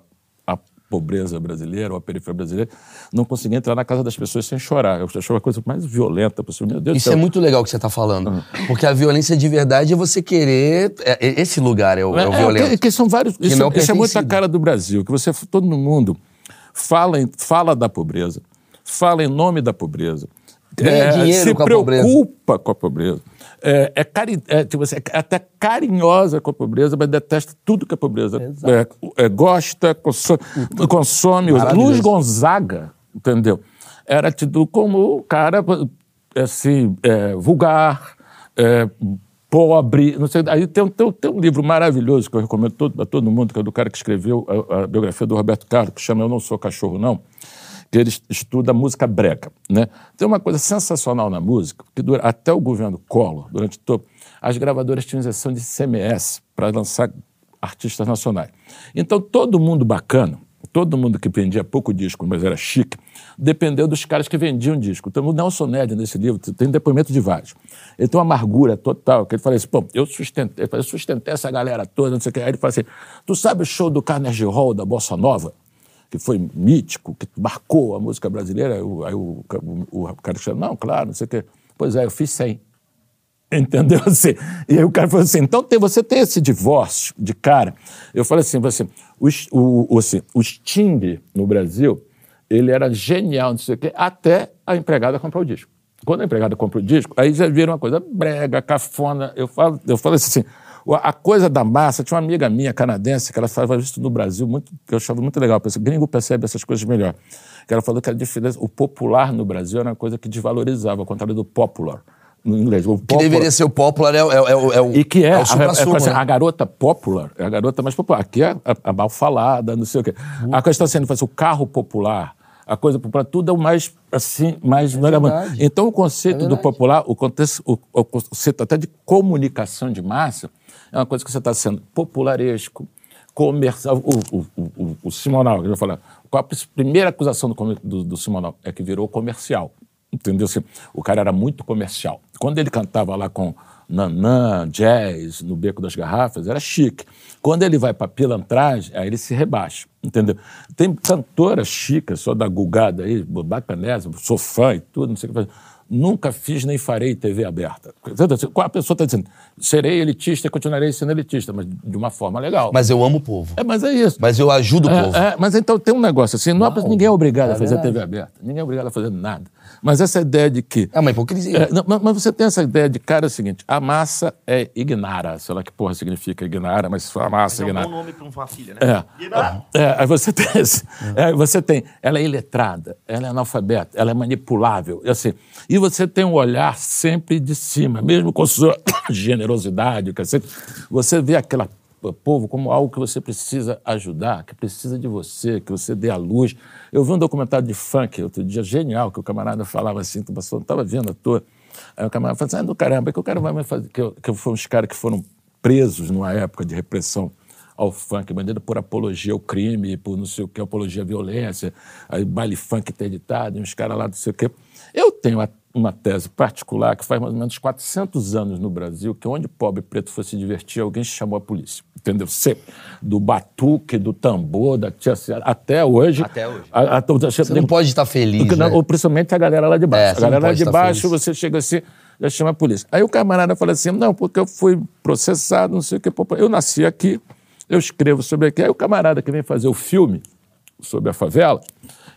pobreza brasileira ou a periferia brasileira, não conseguia entrar na casa das pessoas sem chorar. Eu achava a coisa mais violenta possível. Meu Deus Isso é muito legal que você tá falando. Porque a violência de verdade é você querer. é- é- esse lugar é o, é o É, violento. que, que são vários. Isso, não é o isso é muito a cara do Brasil, que você, todo mundo fala, em- fala da pobreza, fala em nome da pobreza. Ganha dinheiro se com a pobreza. preocupa com a pobreza. É, é, cari, é, tipo assim, é até carinhosa com a pobreza, mas detesta tudo que a pobreza é, é, gosta, consome. consome. Luiz Gonzaga, entendeu? Era tido como o cara assim, vulgar, pobre, não sei. Aí tem, um- tem, tem um livro maravilhoso que eu recomendo todo, a todo mundo, que é do cara que escreveu a, a biografia do Roberto Carlos, que chama Eu Não Sou Cachorro, Não, que ele est- estuda música brega. Né? Tem uma coisa sensacional na música, que dura, até o governo Collor, durante todo, as gravadoras tinham isenção de CMS para lançar artistas nacionais. Então, todo mundo bacana, todo mundo que vendia pouco disco, mas era chique, dependeu dos caras que vendiam disco. Então, o Nelson Ned, nesse livro, tem depoimento de vários. Ele tem uma amargura total, que ele fala assim, pô, eu sustentei, eu sustentei essa galera toda, não sei o que. Aí ele fala assim, tu sabe o show do Carnegie Hall, da Bossa Nova? Que foi mítico, que marcou a música brasileira, aí o, aí o, o, o cara disse, não, claro, não sei o quê. Pois é, eu fiz 100. Entendeu? Assim, e aí o cara falou assim, então tem, você tem esse divórcio de cara. Eu falei assim, assim o, o, assim, no Brasil, ele era genial, não sei o quê, até a empregada comprar o disco. Quando a empregada compra o disco, aí já vira uma coisa brega, cafona. Eu falo, eu falo assim, a coisa da massa, tinha uma amiga minha canadense que ela falava isso no Brasil, muito, que eu achava muito legal. O gringo percebe essas coisas melhor. Que ela falou que a diferença, o popular no Brasil era uma coisa que desvalorizava, ao contrário do popular no inglês. O Que deveria ser o popular, é, o- é, é, é o. e que é, é o a, é, assim, né? a garota popular, é a garota mais popular. Aqui é a, a mal falada, não sei o quê. A questão sendo, assim, o carro popular, a coisa popular, tudo é o mais, assim, mais... muito. verdade. então, o conceito do verdade. popular, o, contexto, o, o conceito até de comunicação de massa, é uma coisa que você está sendo popularesco, comercial. O, o, o, o, Simonal, que eu vou falar, qual a primeira acusação do, do, do Simonal? É que virou comercial. Entendeu? Assim, o cara era muito comercial. Quando ele cantava lá com nanã, jazz, no Beco das Garrafas, era chique. Quando ele vai para pilantragem, aí ele se rebaixa. Entendeu? Tem cantoras chicas, só da Gulgada aí, bacanesa, sou fã e tudo, não sei o que. Nunca fiz nem farei TV aberta. Qual a pessoa está dizendo? Serei elitista e continuarei sendo elitista, mas de uma forma legal. Mas eu amo o povo. É, mas é isso. Mas eu ajudo o povo. É, é, mas então tem um negócio assim, não é pra- ninguém é obrigado é a fazer verdade. TV aberta, ninguém é obrigado a fazer nada. Mas essa ideia de que. É uma hipocrisia. É, não, mas, mas você tem essa ideia de cara é o seguinte: a massa é ignara, sei lá que porra significa ignara, mas a massa É é um bom ignara. nome para uma filha, né? É. É, aí você tem, esse- é, você tem, ela é iletrada, ela é analfabeta, ela é manipulável, e assim, e você tem um olhar sempre de cima, mesmo com sua generosidade, você vê aquela povo como algo que você precisa ajudar, que precisa de você, que você dê a luz. Eu vi um documentário de funk outro dia, genial, que o camarada falava assim, tu estava vendo à toa. Aí o camarada falou assim, ah, do caramba, que o cara vai me fazer... Que, que foram os caras que foram presos numa época de repressão ao funk, bandido por apologia ao crime, por não sei o que, apologia à violência, aí baile funk interditado, uns caras lá não sei o que. Eu tenho a uma tese particular que faz mais ou menos 400 anos no Brasil que onde pobre preto fosse se divertir, alguém chamou a polícia. Entendeu? Sempre. Do batuque, do tambor, da tia até hoje. Até hoje. A, a, a, você não pode estar feliz, porque, né? Ou principalmente a galera lá de baixo. É, a galera lá de baixo, feliz. você chega assim, já chama a polícia. Aí o camarada fala assim, não, porque eu fui processado, não sei o que. Eu nasci aqui, eu escrevo sobre aqui. Aí o camarada que vem fazer o filme sobre a favela,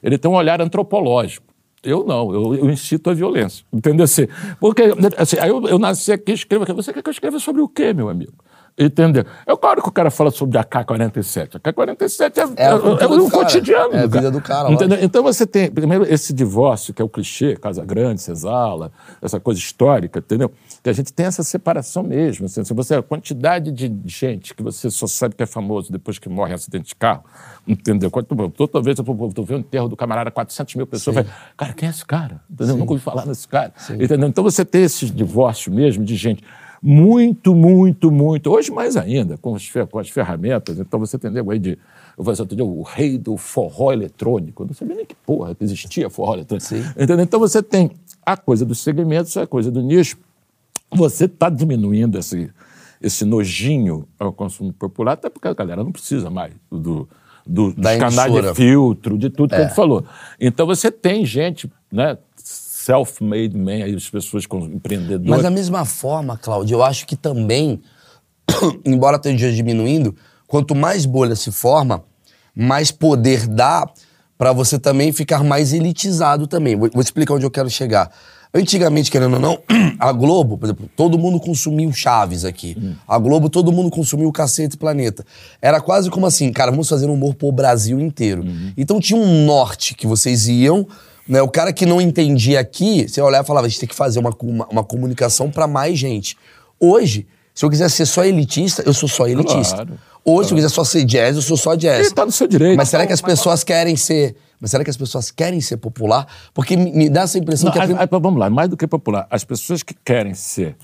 ele tem um olhar antropológico. Eu não, eu, eu, incito a violência. Entendeu? Assim, porque assim, aí eu, eu nasci aqui, escrevo aqui. Você quer que eu escreva sobre o quê, meu amigo? Entendeu? É claro que o cara fala sobre a K-47. A K-47 é, é, é, é o cotidiano. É a vida do cara. Entendeu? Então você tem, primeiro, esse divórcio, que é o clichê, Casa Grande, Cesala, essa coisa histórica, entendeu? Que a gente tem essa separação mesmo. Assim, você, a quantidade de gente que você só sabe que é famoso depois que morre em acidente de carro, entendeu? Toda vez eu vou ver o enterro do camarada, 400 mil pessoas, vai, cara, quem é esse cara? Entendeu? Nunca ouvi falar nesse cara. Entendeu? Então você tem esse divórcio mesmo de gente muito, muito, muito. Hoje mais ainda, com as, com as ferramentas. Então você entendeu aí de. Eu falei assim, o rei do forró eletrônico. Eu não sabia nem que porra que existia forró eletrônico. Sim. Entendeu? Então você tem a coisa dos segmentos, a coisa do nicho. Você está diminuindo esse, esse nojinho ao consumo popular, até porque a galera não precisa mais do, do, dos canais de filtro, de tudo é. que gente falou. Então você tem gente, né? self-made man, aí as pessoas com empreendedores. Mas da mesma forma, Cláudio, eu acho que também, embora esteja diminuindo, quanto mais bolha se forma, mais poder dá para você também ficar mais elitizado também. Vou, vou, explicar onde eu quero chegar. Antigamente, querendo ou não, a Globo, por exemplo, todo mundo consumiu Chaves aqui. Hum. A Globo, todo mundo consumiu o Cacete Planeta. Era quase como assim, cara, vamos fazer um humor pro Brasil inteiro. Uhum. Então tinha um norte que vocês iam, né? O cara que não entendia aqui, você olhar e falava, a gente tem que fazer uma, uma, uma comunicação para mais gente. Hoje, se eu quiser ser só elitista, eu sou só elitista. Claro, Hoje, claro. se eu quiser só ser jazz, eu sou só jazz. Ele tá no seu direito. Mas será que as pessoas querem ser. Mas será que as pessoas querem ser popular? Porque me dá essa impressão não, que. A, a, vamos lá, mais do que popular. As pessoas que querem ser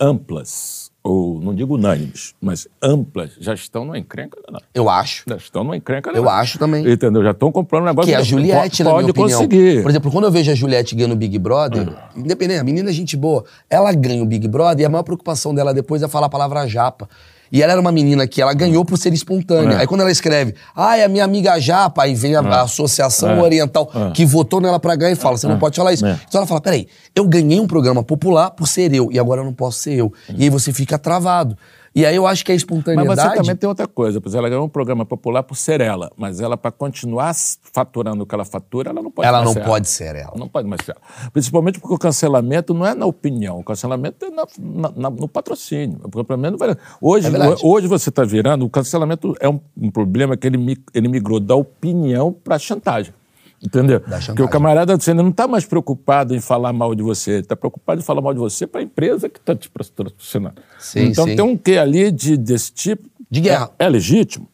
amplas, ou não digo unânimes, mas amplas, já estão numa encrenca não. Eu acho. Já estão numa encrenca Eu acho também. Entendeu? Já estão comprando um negócio que a Juliette, pode, na minha opinião. conseguir. Por exemplo, quando eu vejo a Juliette ganhando o Big Brother, uhum. independente, a menina é gente boa, ela ganha o Big Brother e a maior preocupação dela depois é falar a palavra japa. E ela era uma menina que ela ganhou por ser espontânea. É. Aí quando ela escreve, ah, é a minha amiga Japa, aí vem a, é. a Associação é. Oriental é. que votou nela pra ganhar e fala, você não é. pode falar isso. É. Então ela fala, peraí, eu ganhei um programa popular por ser eu, e agora eu não posso ser eu. E aí você fica travado. E aí eu acho que a espontaneidade... Mas você também tem outra coisa, porque ela ganhou um programa popular por ser ela, mas ela, para continuar faturando o que ela fatura, ela não pode ela mais não ser pode ser ela. Não pode mais ser ela. Principalmente porque o cancelamento não é na opinião, o cancelamento é na, na, na, no patrocínio. O cancelamento vai... hoje, é hoje você está virando, o cancelamento é um, um problema que ele, ele migrou da opinião para a chantagem. Entendeu? Porque o camarada você não está mais preocupado em falar mal de você, ele está preocupado em falar mal de você para a empresa que está te patrocinando. Sim, então sim. tem um quê ali de, desse tipo. De guerra. É, é, legítimo,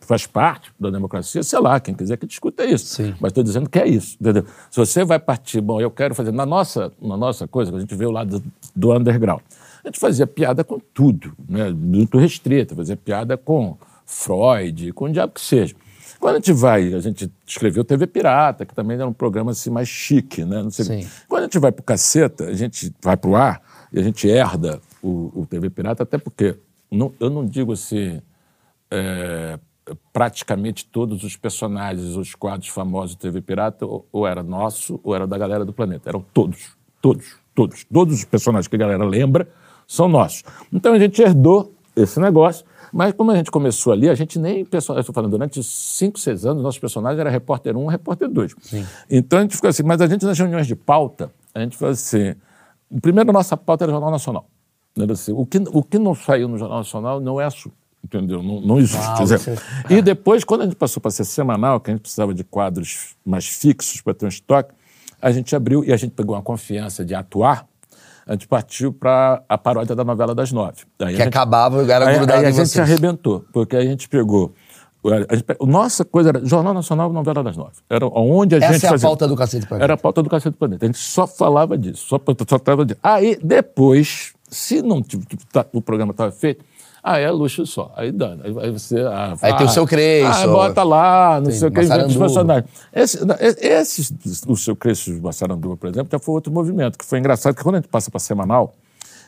faz parte da democracia, sei lá, quem quiser que discuta isso. Sim. Mas estou dizendo que é isso, entendeu? Se você vai partir, bom, eu quero fazer, na nossa, na nossa coisa, a gente vê o lado do, do underground, a gente fazia piada com tudo, né? muito restrita, fazia piada com Freud, com o diabo que seja. Quando a gente vai, a gente escreveu TV Pirata, que também era um programa assim mais chique, né? Quando a gente vai pro caceta, a gente vai pro ar e a gente herda o, o TV Pirata, até porque não, eu não digo assim. É, praticamente todos os personagens, os quadros famosos do TV Pirata, ou, ou, era nosso ou era da galera do planeta. Eram todos, todos, todos. Todos os personagens que a galera lembra são nossos. Então a gente herdou esse negócio mas como a gente começou ali, a gente nem. Eu estou falando, durante cinco, seis anos, nossos personagens era repórter 1, repórter 2. Então a gente ficou assim, mas a gente nas reuniões de pauta, a gente falou assim. Primeiro, a nossa pauta era Jornal Nacional. Era assim, o, que, o que não saiu no Jornal Nacional não é assunto entendeu? Não, não existe. Ah, você... E depois, quando a gente passou para ser semanal, que a gente precisava de quadros mais fixos para ter um estoque, a gente abriu e a gente pegou uma confiança de atuar a gente partiu para a paródia da novela das nove. Aí a Que gente- acabava e era Aí, grudado aí a em gente vocês. arrebentou, porque a gente pegou. A gente, nossa coisa era Jornal Nacional Novela das Nove. Era onde a Essa gente é a fazia. pauta do Cacete Planeta. Era a pauta do Cacete do Planeta. A gente só falava disso, só, só tava disso. Aí, depois, se não tipo, tá- o programa estava feito, aí é luxo só. Aí dá. Aí, você. ah, Aí tem o seu Cresço. Ah, bota lá, não sei o que, os personagens. Esse, o seu Cresço de Massaranduba, por exemplo, já foi outro movimento, que foi engraçado, que quando a gente passa para semanal,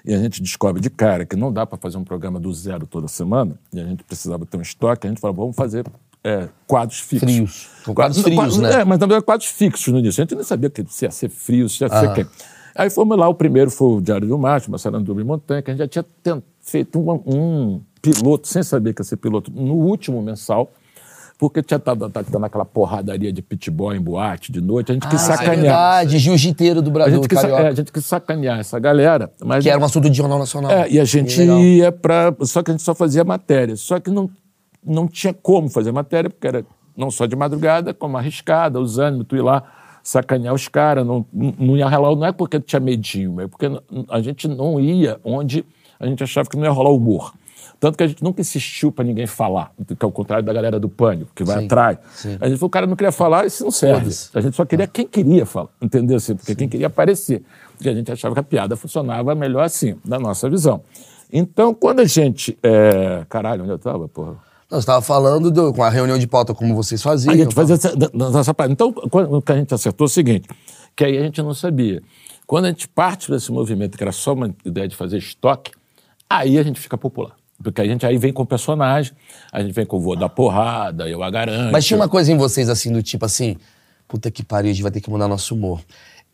e a gente descobre de cara que não dá para fazer um programa do zero toda semana, e a gente precisava ter um estoque, a gente falou, vamos fazer é, quadros fixos. Frios. São quadros frios, quadros- né? É, mas também quadros fixos no início. A gente não sabia que se ia ser frio, se ia ser quem. Aí fomos lá, o primeiro foi o Diário do Macho, Massaranduba e Montanha, que a gente já tinha ten- feito um, um piloto, sem saber que ia ser piloto, no último mensal, porque tinha estado dando aquela porradaria de pitbull em boate de noite, a gente quis Ah, é sacanear. verdade, jiu-jiteiro do A Brasil, gente, quis, é, a gente quis sacanear essa galera. Mas Que era um assunto de jornal nacional. é, e a gente ia para. Só que a gente só fazia matéria. Só que não, não tinha como fazer matéria, porque era não só de madrugada, como arriscada, os ânimos, tu ir lá sacanear os caras, não, não ia rolar. Não é porque tinha medinho, é porque a gente não ia onde a gente achava que não ia rolar humor. Tanto que a gente nunca insistiu para ninguém falar, que é o contrário da galera do pânico, que vai Sim, atrás. sim. A gente falou, o cara não queria falar, isso não serve. A gente só queria quem queria falar, entendeu? Assim, porque quem queria aparecer. Porque a gente achava que a piada funcionava melhor assim, da nossa visão. Então, quando a gente. é, Caralho, onde eu tava, porra? Você estava falando do- com a reunião de pauta como vocês faziam. A gente fazia essa, nossa parte. Então, quando, o que a gente acertou é o seguinte, que aí a gente não sabia. Quando a gente parte desse movimento, que era só uma ideia de fazer estoque, aí a gente fica popular. Porque a gente aí vem com o personagem, a gente vem com o voo da porrada, eu a garanto. Mas tinha uma coisa em vocês, assim, do tipo assim, puta que pariu, a gente vai ter que mudar nosso humor.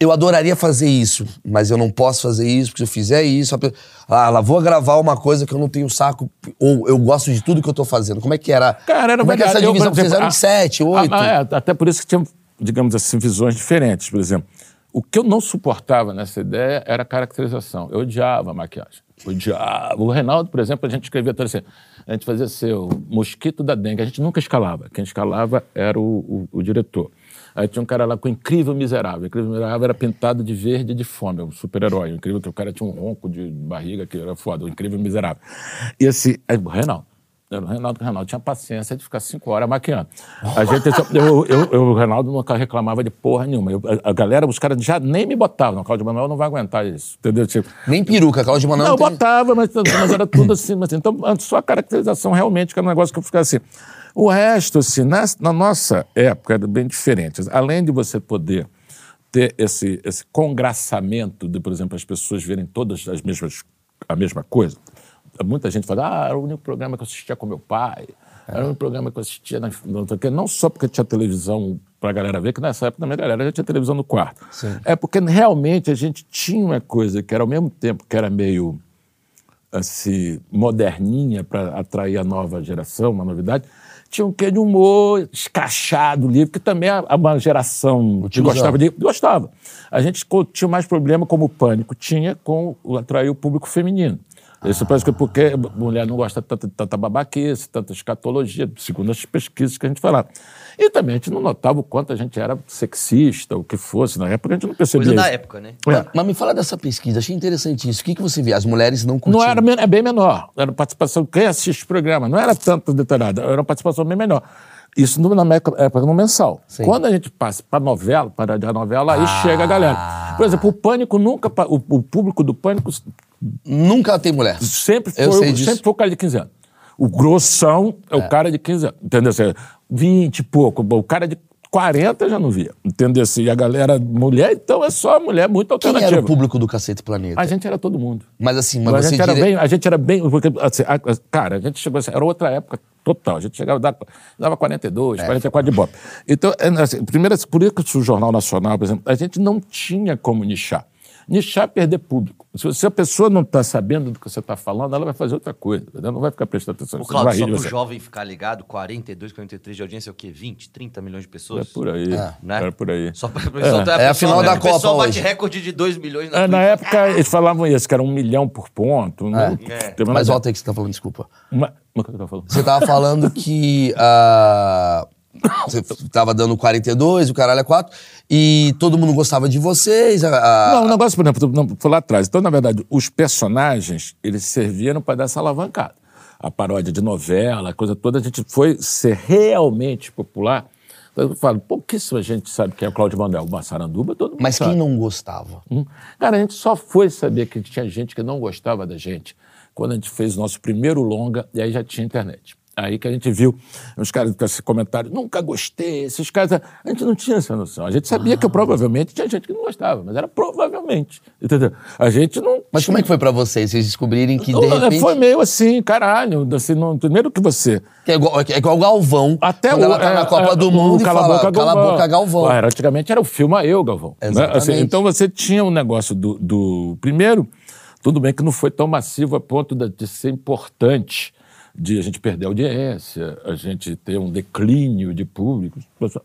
Eu adoraria fazer isso, mas eu não posso fazer isso, porque se eu fizer isso, a pe- ah, lá vou gravar uma coisa que eu não tenho saco, ou eu gosto de tudo que eu tô fazendo. Como é que era? Cara, era Como é que é essa verdade. Eu, divisão? Vocês exemplo, eram em sete, oito? é, até por isso que tinham, digamos assim, visões diferentes. Por exemplo, o que eu não suportava nessa ideia era a caracterização. Eu odiava a maquiagem. Odiava. O Reinaldo, por exemplo, a gente escrevia tudo assim. A gente fazia assim, o mosquito da dengue. A gente nunca escalava. Quem escalava era o, o- o diretor. Aí tinha um cara lá com Incrível Miserável. Incrível Miserável era pintado de verde de fome, um super-herói. Incrível que o cara tinha um ronco de barriga que era foda, o Incrível Miserável. E assim, aí, Reinaldo. O Reinaldo, o Reinaldo tinha paciência de ficar cinco horas maquiando. A gente, eu, eu, eu- o Reinaldo nunca reclamava de porra nenhuma. Eu- a, a galera, os caras já nem me botavam. Não, Cláudio Manuel não vai aguentar isso. Entendeu? Tipo, Nem peruca, Cláudio Manoel não, tem- botava, mas, mas era tudo assim. Mas, então, só a caracterização realmente, que era um negócio que eu ficava assim. O resto, assim, na, na nossa época, era bem diferente. Além de você poder ter esse, esse congraçamento de, por exemplo, as pessoas verem todas as mesmas, a mesma coisa. Muita gente fala, ah, era o único programa que eu assistia com meu pai. Era o único programa que eu assistia na, quê. não só porque tinha televisão para a galera ver, que nessa época também a galera já tinha televisão no quarto. É porque realmente a gente tinha uma coisa que era ao mesmo tempo que era meio assim, moderninha para atrair a nova geração, uma novidade, tinha um quê de humor escrachado, livre, que também a, a uma geração que gostava de. Gostava. A gente tinha mais problema, como o Pânico tinha, com atrair o público feminino. Isso parece que é porque a mulher não gosta tanto de tanta babaquice, tanta escatologia, segundo as pesquisas que a gente falava. E também a gente não notava o quanto a gente era sexista, o que fosse. Na época a gente não percebia Coisa da isso. época, né? É. Mas me fala dessa pesquisa, achei interessante isso. O que, que você vê? As mulheres não curtiam. Não era, é bem menor. Era participação. Quem assiste o programa não era tanto detalhada, era uma participação bem menor. Isso no- na época época no mensal. Sim. Quando a gente passa para novela, para a novela, aí chega a galera. Por exemplo, o Pânico nunca. O, o público do Pânico Nunca tem mulher. sempre foi, o- disso. sempre foi o cara de 15 anos. O grossão é, o cara de 15 anos. Entendeu? Assim, 20 e pouco. O cara de 40 já não via. Entendeu? Assim, e a galera, mulher, então é só mulher muito Quem alternativa. era o público do Cacete Planeta? A gente era todo mundo. Mas assim, mas, Mas a gente, era dire- bem, a gente era bem. Porque, assim, a- a- cara, a gente chegou assim, era outra época total. A gente chegava, dava, dava 42, É. 44 de bope. Então, é, assim, primeiro, assim, por isso que o Jornal Nacional, por exemplo, a gente não tinha como nichar. Nichar é perder público. Se, a pessoa não está sabendo do que você está falando, ela vai fazer outra coisa. Ela não vai ficar prestando atenção. O Claudio, só pro você. jovem ficar ligado, 42, 43 de audiência é o quê? 20, 30 milhões de pessoas? É por aí. Né? É por aí. Só pra pessoa, É a final da O pessoal Copa bate hoje. recorde de 2 milhões na É, na época, eles falavam isso, que era um milhão por ponto. né? É. Uma- Mas volta aí que você tá falando, desculpa. Uma, uma coisa que eu tô falando. Você tava falando que ah, Você tava dando 42, o caralho é 4, e todo mundo gostava de vocês. a- a- Não, o negócio, por exemplo, não, foi lá atrás. Então, na verdade, os personagens, eles serviram para dar essa alavancada. A paródia de novela, a coisa toda, a gente foi ser realmente popular. Então, Eu falo, pouquíssima gente sabe quem é o Cláudio Manuel. O Massaranduba, todo mundo Mas sabe. quem não gostava? Hum. Cara, a gente só foi saber que tinha gente que não gostava da gente quando a gente fez o nosso primeiro longa e aí já tinha internet. Aí que a gente viu os caras com esse comentário, nunca gostei, esses caras. A gente não tinha essa noção. A gente sabia que provavelmente tinha gente que não gostava, mas era provavelmente. Entendeu? A gente não. Mas como é que foi pra vocês? Vocês descobrirem que, de Não, repente... Foi meio assim, caralho. Assim, não, primeiro que você. Que é igual, é igual o Galvão. Até quando o, ela tá é, na Copa é, do Mundo Cala fala, Boca, cala a boca, Galvão. Ah, era, antigamente era o filma eu, Galvão. né? Assim, então você tinha um negócio do, do- Primeiro, tudo bem que não foi tão massivo a ponto de ser importante, de a gente perder a audiência, a gente ter um declínio de público.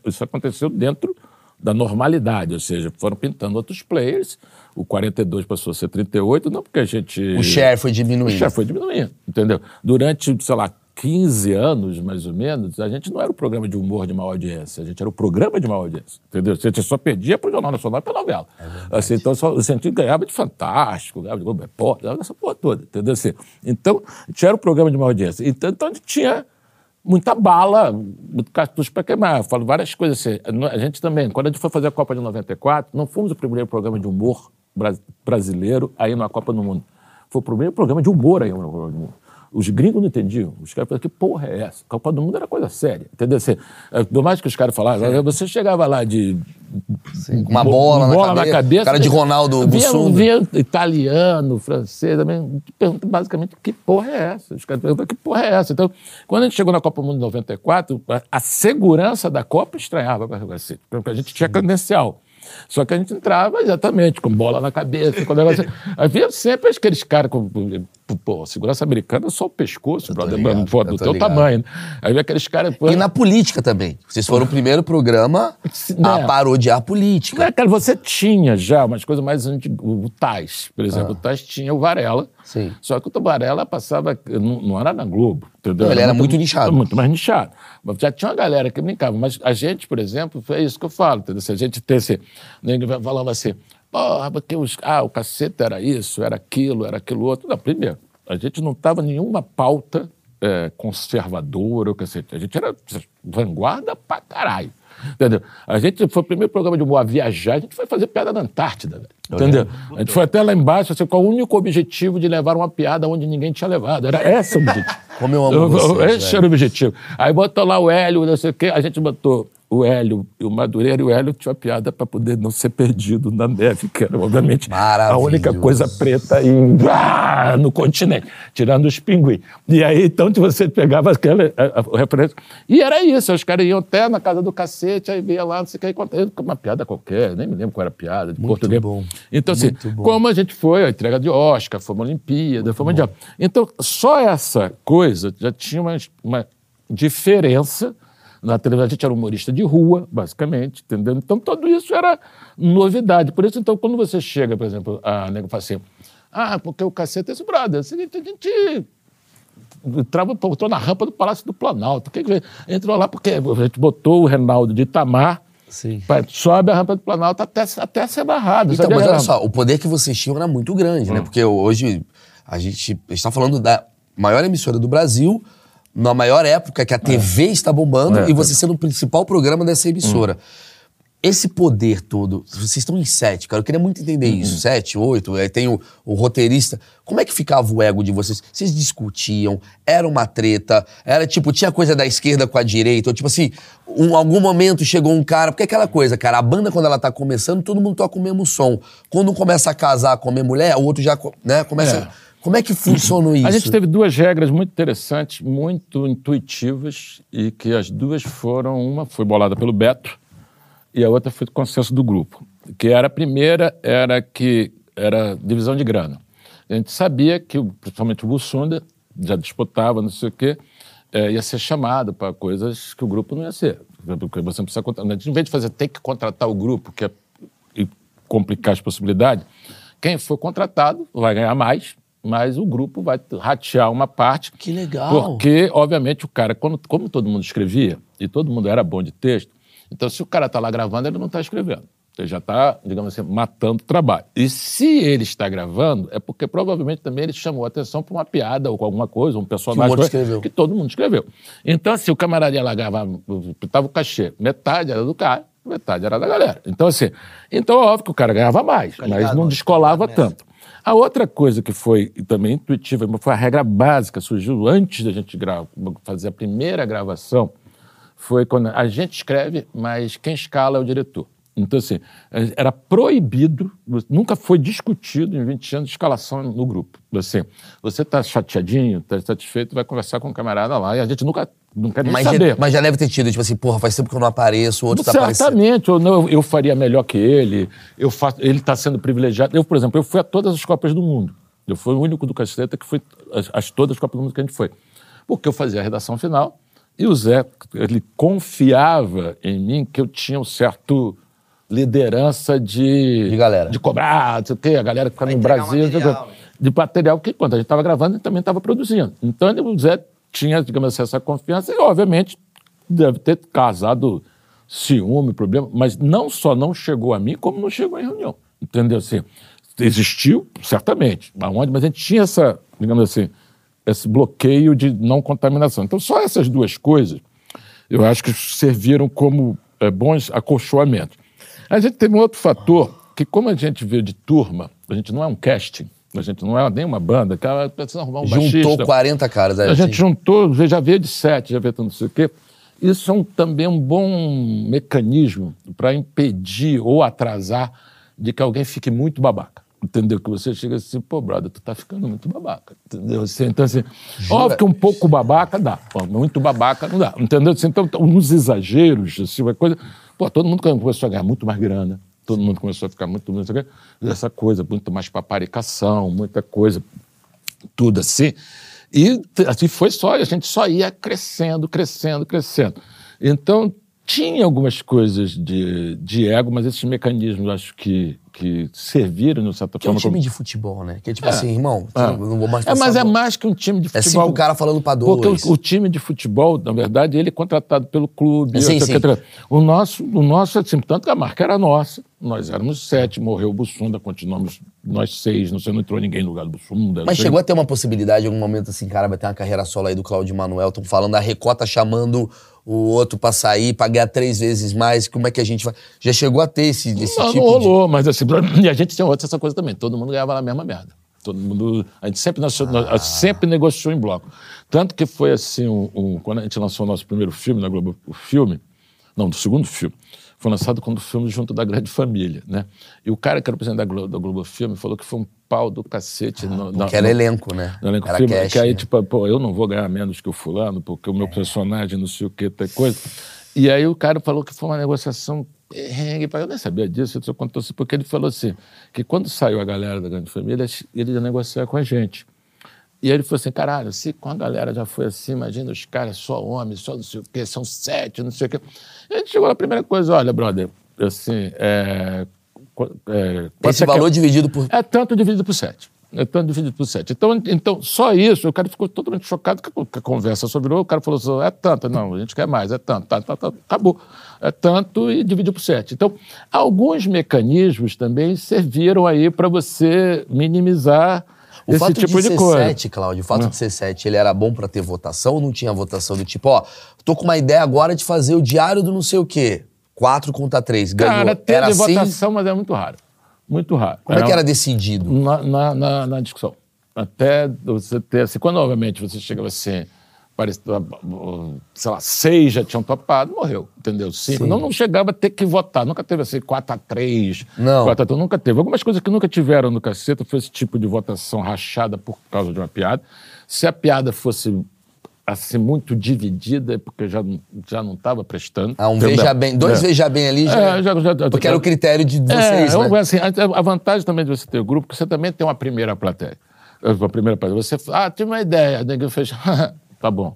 Isso aconteceu dentro da normalidade, ou seja, foram pintando outros players. O 42 passou a ser 38, não porque a gente. O share foi O diminuindo. share foi diminuindo, entendeu? Durante, sei lá, 15 anos, mais ou menos, a gente não era o programa de humor de maior audiência, a gente era o programa de maior audiência, entendeu? A gente só perdia pro Jornal Nacional e pra novela. assim, então, só, a gente ganhava de Fantástico, ganhava de Globo Repórter, dessa porra toda, entendeu? Assim, então, a gente era o programa de maior audiência. Então, então a gente tinha muita bala, muito cartucho para queimar. Eu falo várias coisas assim. A gente também, quando a gente foi fazer a Copa de 94, não fomos o primeiro programa de humor bra- brasileiro aí na Copa do Mundo. Foi o primeiro programa de humor aí na Copa do Mundo. Os gringos não entendiam. Os caras falavam, que porra é essa? A Copa do Mundo era coisa séria. Entendeu? É, por mais que os caras falavam, você chegava lá de. Com uma bola, bola na, cabeça, Cara de Ronaldo via, Bussunda. via italiano, francês, também. Pergunta basicamente que porra é essa? Os caras perguntam que porra é essa? Então, quando a gente chegou na Copa do Mundo em 94, a, a segurança da Copa estranhava para assim, a gente tinha credencial. Só que a gente entrava exatamente com bola na cabeça, com negócio. Havia sempre aqueles caras com. Pô, segurança americana é só o pescoço, brother, ligado, do teu ligado. tamanho. né? Aí havia aqueles caras. E na política também. Vocês foram o primeiro programa a É. parodiar a política. Né, cara, você tinha já umas coisas mais antigas. O Tais, por exemplo. O Tais tinha o Varela. Sim. Só que o Varela passava. Não, não era na Globo. Entendeu? Ele era muito nichado. Muito mais nichado. Mas já tinha uma galera que brincava. Mas a gente, por exemplo, é isso que eu falo. Entendeu? Se a gente tem esse. Ninguém falava assim. Porra, porque os, ah, o cacete era isso, era aquilo, era aquilo outro. Não, primeiro, a gente não estava em nenhuma pauta é, conservadora, cacete. A gente era vanguarda pra caralho. Entendeu? A gente foi o primeiro programa de humor a viajar, a gente foi fazer piada na Antártida. Entendeu? A gente foi até lá embaixo, assim, com o único objetivo de levar uma piada onde ninguém tinha levado. Era esse o objetivo. Como eu amo vocês, Esse velho. era o objetivo. Aí botou lá o Hélio, não sei o quê, a gente botou o Hélio o Madureira, e o Hélio tinha piada para poder não ser perdido na neve, que era, obviamente, a única coisa preta em, ah, no continente, tirando os pinguins. E aí, então, você pegava aquela a, a, referência. E era isso, os caras iam até na casa do cacete, aí via lá, não sei o que, uma piada qualquer, nem me lembro qual era a piada, de português. bom. Então, assim, Muito bom. como a gente foi, a entrega de Oscar, fomos a Olimpíada, fomos mundial. Então, só essa coisa já tinha uma, uma diferença. Na televisão, a gente era humorista de rua, basicamente, entendeu? Então, tudo isso era novidade. Por isso, então, quando você chega, por exemplo, a nego fala assim, ah, porque o cacete é esse brother. É o seguinte, a gente entrava, botou na rampa do Palácio do Planalto. Que que entrou lá porque a gente botou o Reinaldo de Itamar, Sim. sobe a rampa do Planalto até, até ser barrado. Então, mas olha só, o poder que vocês tinham era muito grande, Hum. né? Porque hoje a gente está falando da maior emissora do Brasil, na maior época que a TV está bombando É, e você sendo o principal programa dessa emissora. Esse poder todo, vocês estão em sete, cara. Eu queria muito entender Uhum. isso. Sete, oito, aí tem o, o roteirista. Como é que ficava o ego de vocês? Vocês discutiam? Era uma treta? Era tipo, tinha coisa da esquerda com a direita? Ou tipo assim, em algum momento chegou um cara. Porque é aquela coisa, cara, a banda quando ela tá começando, todo mundo toca o mesmo som. Quando um começa a casar com a minha mulher, o outro já né, começa. É. Como é que funciona isso? A gente teve duas regras muito interessantes, muito intuitivas, e que as duas foram, uma foi bolada pelo Beto e a outra foi do consenso do grupo. Que era a primeira, era que era divisão de grana. A gente sabia que, principalmente o Bussunda, já disputava, não sei o quê, eh, ia ser chamado para coisas que o grupo não ia ser. Porque você não precisa contratar. Em vez de fazer ter que contratar o grupo, que é e complicar as possibilidades, quem for contratado vai ganhar mais, mas o grupo vai ratear uma parte. Que legal. Porque, obviamente, o cara, quando, como todo mundo escrevia, e todo mundo era bom de texto, então se o cara está lá gravando, ele não está escrevendo. Ele já está, digamos assim, matando o trabalho. E se ele está gravando, é porque provavelmente também ele chamou a atenção para uma piada ou alguma coisa, um personagem escreveu. que todo mundo escreveu. Então, assim, o camarada ia lá gravar, estava o cachê, metade era do cara, metade era da galera. Então, assim, então é óbvio que o cara ganhava mais, mas não descolava tanto. A outra coisa que foi também intuitiva, foi a regra básica, surgiu antes da gente fazer a primeira gravação, foi quando a gente escreve, mas quem escala é o diretor. Então, assim, era proibido, nunca foi discutido em 20 anos de escalação no grupo. Assim, você está chateadinho, está satisfeito, vai conversar com o camarada lá, e a gente nunca, não quer nem Mas, saber. já, mas já deve ter tido, tipo assim, porra, faz tempo que eu não apareço, o outro tá aparecendo. Certamente, ou não, eu faria melhor que ele, eu faço, ele está sendo privilegiado. Eu, por exemplo, eu fui a todas as Copas do Mundo. Eu fui o único do Caceta que foi as, as todas as Copas do Mundo que a gente foi. Porque eu fazia a redação final e o Zé, ele confiava em mim que eu tinha um certo liderança de... De galera. De cobrar, não sei o quê, a galera que fica no Brasil... material, de material que, quando a gente estava gravando, ele também estava produzindo. Então, o Zé tinha, digamos assim, essa confiança e, obviamente, deve ter causado ciúme, problema, mas não só não chegou a mim, como não chegou em reunião. Entendeu? Assim, existiu, certamente, aonde, mas a gente tinha essa, digamos assim, esse bloqueio de não contaminação. Então, só essas duas coisas, eu acho que serviram como eh, bons acolchoamentos. A gente teve um outro fator, que como a gente veio de turma, a gente não é um casting, a gente não é nem uma banda, cara, precisa arrumar um Juntou baixista. 40 caras. é, A gente assim. juntou, já veio de sete, já veio não sei o quê. Isso é um, também um bom mecanismo para impedir ou atrasar de que alguém fique muito babaca. Entendeu? Que você chega assim, pô, brother, tu tá ficando muito babaca. Entendeu? Assim, então, assim, óbvio que um pouco babaca dá, muito babaca não dá. Entendeu? Assim, então, uns exageros, assim, uma coisa. Pô, todo mundo começou a ganhar muito mais grana, todo mundo começou a ficar muito, muito essa coisa, muito mais paparicação, muita coisa tudo assim. E assim foi só, a gente só ia crescendo, crescendo, crescendo. Então, tinha algumas coisas de, de ego, mas esses mecanismos acho que, que serviram, de certa Que é um forma. time como- de futebol, né? Que é tipo assim, irmão, É. não vou mais É, mas é mais que um time de É futebol. cinco caras falando pra dois. Porque o, o time de futebol, na verdade, ele é contratado pelo clube. Sim, sim. O nosso, o nosso, assim, tanto que a marca era nossa, nós éramos sete, morreu o Bussunda, continuamos nós seis, não sei, não entrou ninguém no lugar do Bussunda. Mas chegou a ter uma possibilidade em algum momento assim, cara, vai ter uma carreira solo aí do Claudio Manuel, estão falando a Recota chamando o outro pra sair, pra ganhar três vezes mais, como é que a gente vai... Já chegou a ter esse, esse Não, tipo não de... rolou, mas assim, e a gente tinha outra essa coisa também. Todo mundo ganhava na mesma merda. Todo mundo, a gente sempre, nasceu- Ah. sempre negociou em bloco. Tanto que foi assim, um- um- quando a gente lançou o nosso primeiro filme na Globo, o filme, não, do segundo filme, foi lançado quando o filme junto da Grande Família, né? E o cara que era o presidente da Globo, da Globo Filme falou que foi um pau do cacete. no, na- Porque era no- elenco, né? no elenco era filme, cash, que aí, né? tipo, pô, eu não vou ganhar menos que o fulano, porque o meu personagem não sei o que, tem coisa. E aí o cara falou que foi uma negociação eu nem sabia disso, ele só contou assim, porque ele falou assim, que quando saiu a galera da Grande Família, ele ia negociar com a gente. E ele falou assim, caralho, se com a galera já foi assim, imagina os caras só homens, só não sei o quê, são sete, não sei o quê. E a gente chegou na primeira coisa, olha, brother, assim, é... é Esse é é- valor dividido por... é tanto dividido por sete. É tanto dividido por sete. Então, então só isso, o cara ficou totalmente chocado que a, que a conversa sobre o cara falou assim, é tanto, não, a gente quer mais, é tanto, tá, tá, tá, acabou. É tanto e dividiu por sete. Então, alguns mecanismos também serviram aí para você minimizar O esse fato tipo de de, ser coisa. sete, Cláudio, o fato de ser sete, ele era bom pra ter votação ou não tinha votação do tipo, ó, tô com uma ideia agora de fazer o diário do não sei o quê. Quatro contra três, ganhou. Cara, teve era assim? votação, mas é muito raro. Muito raro. Como é que era decidido? na, na, na, na discussão. Até você ter, assim, quando obviamente você chegava assim, sei lá, seis já tinham topado, morreu, entendeu? Cinco. Não, não chegava a ter que votar, nunca teve assim, 4 a 3 Não. 4 a 3, nunca teve. Algumas coisas que nunca tiveram no caceta foi esse tipo de votação rachada por causa de uma piada. Se a piada fosse assim, muito dividida, é porque já, não- já não estava prestando. Ah, um entendeu? veja bem, dois É. veja bem ali já. É, já- já- porque era o critério de vocês, é, né? assim, a a vantagem também de você ter o grupo, é que você também tem uma primeira plateia. A primeira plateia. Você, ah, tive uma ideia. Daí eu fez, tá bom.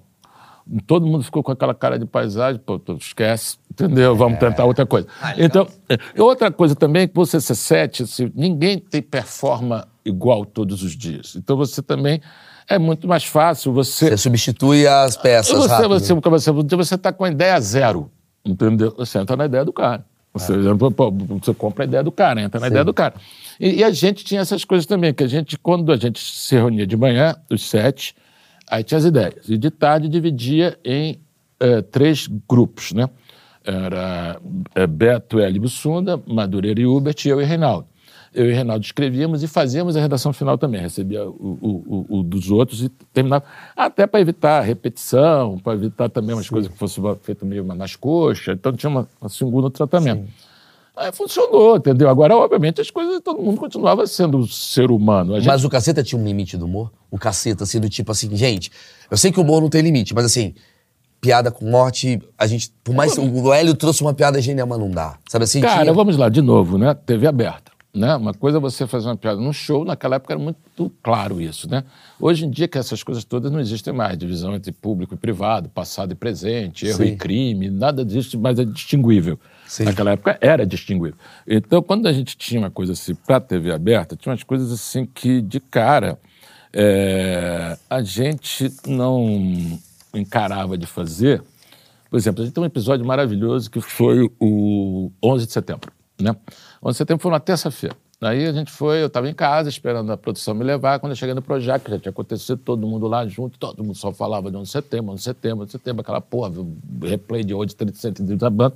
Todo mundo ficou com aquela cara de paisagem, pô, esquece, entendeu? Vamos tentar outra coisa. Ah, então, é, outra coisa também, que você ser sete, se ninguém tem performa igual todos os dias. Então você também é muito mais fácil você. Você substitui as peças Você, rápido. você, você, você tá com a ideia zero, entendeu? Você entra na ideia do cara. Você, pô, você compra a ideia do cara, entra na Sim. ideia do cara. E, e a gente tinha essas coisas também, que a gente, quando a gente se reunia de manhã, os sete, aí tinha as ideias. E de tarde dividia em eh, três grupos, né? Era eh, Beto, Eli Bussunda, Madureira e Hubert, e eu e Reinaldo. Eu e Reinaldo escrevíamos e fazíamos a redação final também. Recebia o, o- o- dos outros e terminava. Até para evitar repetição, para evitar também umas coisas que fossem feitas meio nas coxas. Então tinha uma, um segundo tratamento. Aí funcionou, entendeu? Agora, obviamente, as coisas, todo mundo continuava sendo ser humano. Gente- Mas o caceta tinha um limite do humor? O caceta, assim, do tipo assim, gente, eu sei que o humor não tem limite, mas assim, piada com morte, a gente. Por mais. O Hélio trouxe uma piada genial, mas não dá. Sabe assim? Cara, tinha- vamos lá, de novo, né? TV aberta. Né? Uma coisa é você fazer uma piada num show, naquela época era muito claro isso, né? Hoje em dia que essas coisas todas não existem mais, divisão entre público e privado, passado e presente, erro Sim. e crime, nada disso, mas é distinguível. Sim. Naquela época era distinguível. Então, quando a gente tinha uma coisa assim para TV aberta, tinha umas coisas assim que, de cara, é, a gente não encarava de fazer. Por exemplo, a gente tem um episódio maravilhoso que foi o 11 de setembro. Né? 11 de setembro foi uma terça-feira. Aí a gente foi, eu estava em casa esperando a produção me levar. Quando eu cheguei no Projac, já tinha acontecido, todo mundo lá junto, todo mundo só falava de 11 de setembro, 11 de setembro, 11 de setembro, aquela porra, replay de hoje, 30 centímetros da banda.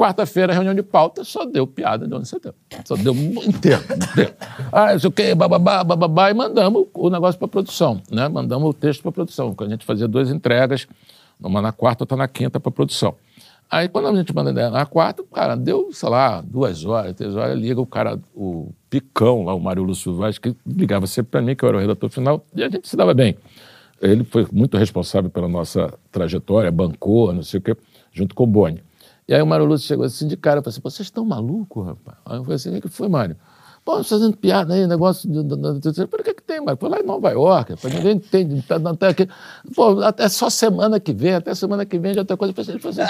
Quarta-feira, reunião de pauta, só deu piada de 11 de setembro. Só deu inteiro, inteiro. Ah, isso o quê, bababá, bababá, e mandamos o negócio para produção, né? Mandamos o texto para produção. A gente fazia duas entregas, uma na quarta, outra na quinta para produção. Aí, quando a gente manda na quarta, cara, deu, sei lá, duas horas, três horas, liga o cara, o Picão, lá, o Mário Lúcio Vaz, que ligava sempre para mim, que eu era o redator final, e a gente se dava bem. Ele foi muito responsável pela nossa trajetória, bancou, não sei o quê, junto com o Boni. E aí o Mário Lúcio chegou assim de cara, eu falei assim, vocês estão malucos, rapaz? Aí eu falei assim, o que foi, Mário? Pô, fazendo piada aí, negócio de... por que que tem, Mário? Foi lá em Nova York, rapaz, ninguém entende, tá, tá aqui. Pô, até só semana que vem, até semana que vem já tem coisa. Assim, ele assim, aí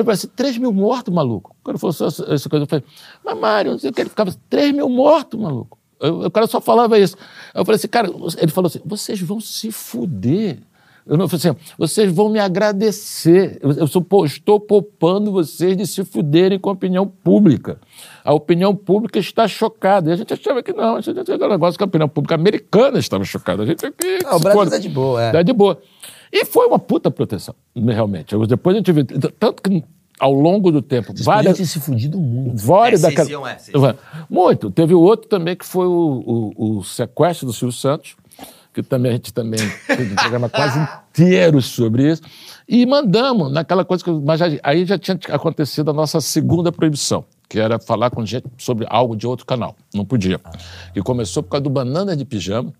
ele falou assim, 3 mil mortos, maluco. Quando falou só essa coisa, eu falei, mas Mário, não sei o que, ele ficava assim, 3 mil mortos, maluco. Eu- O cara só falava isso. Eu falei assim, cara, ele falou assim, vocês vão se fuder. Eu não falei assim, vocês vão me agradecer. Eu, eu sou- estou poupando vocês de se fuderem com a opinião pública. A opinião pública está chocada. E a gente achava que não, a gente achava que era um negócio que a opinião pública americana estava chocada. A gente aqui. Não, o Brasil foda. tá de boa, é. Tá de boa. E foi uma puta proteção, realmente. Eu- Depois a gente viu. Tanto que ao longo do tempo, Vocês várias. ter se fudido muito. Várias É, iam, é. Muito. Teve o outro também que foi o, o- o sequestro do Silvio Santos, que também a gente também fez um programa quase inteiro sobre isso. E mandamos naquela coisa que. Mas já- aí já tinha acontecido a nossa segunda proibição, que era falar com gente sobre algo de outro canal. Não podia. E começou por causa do banana de pijama,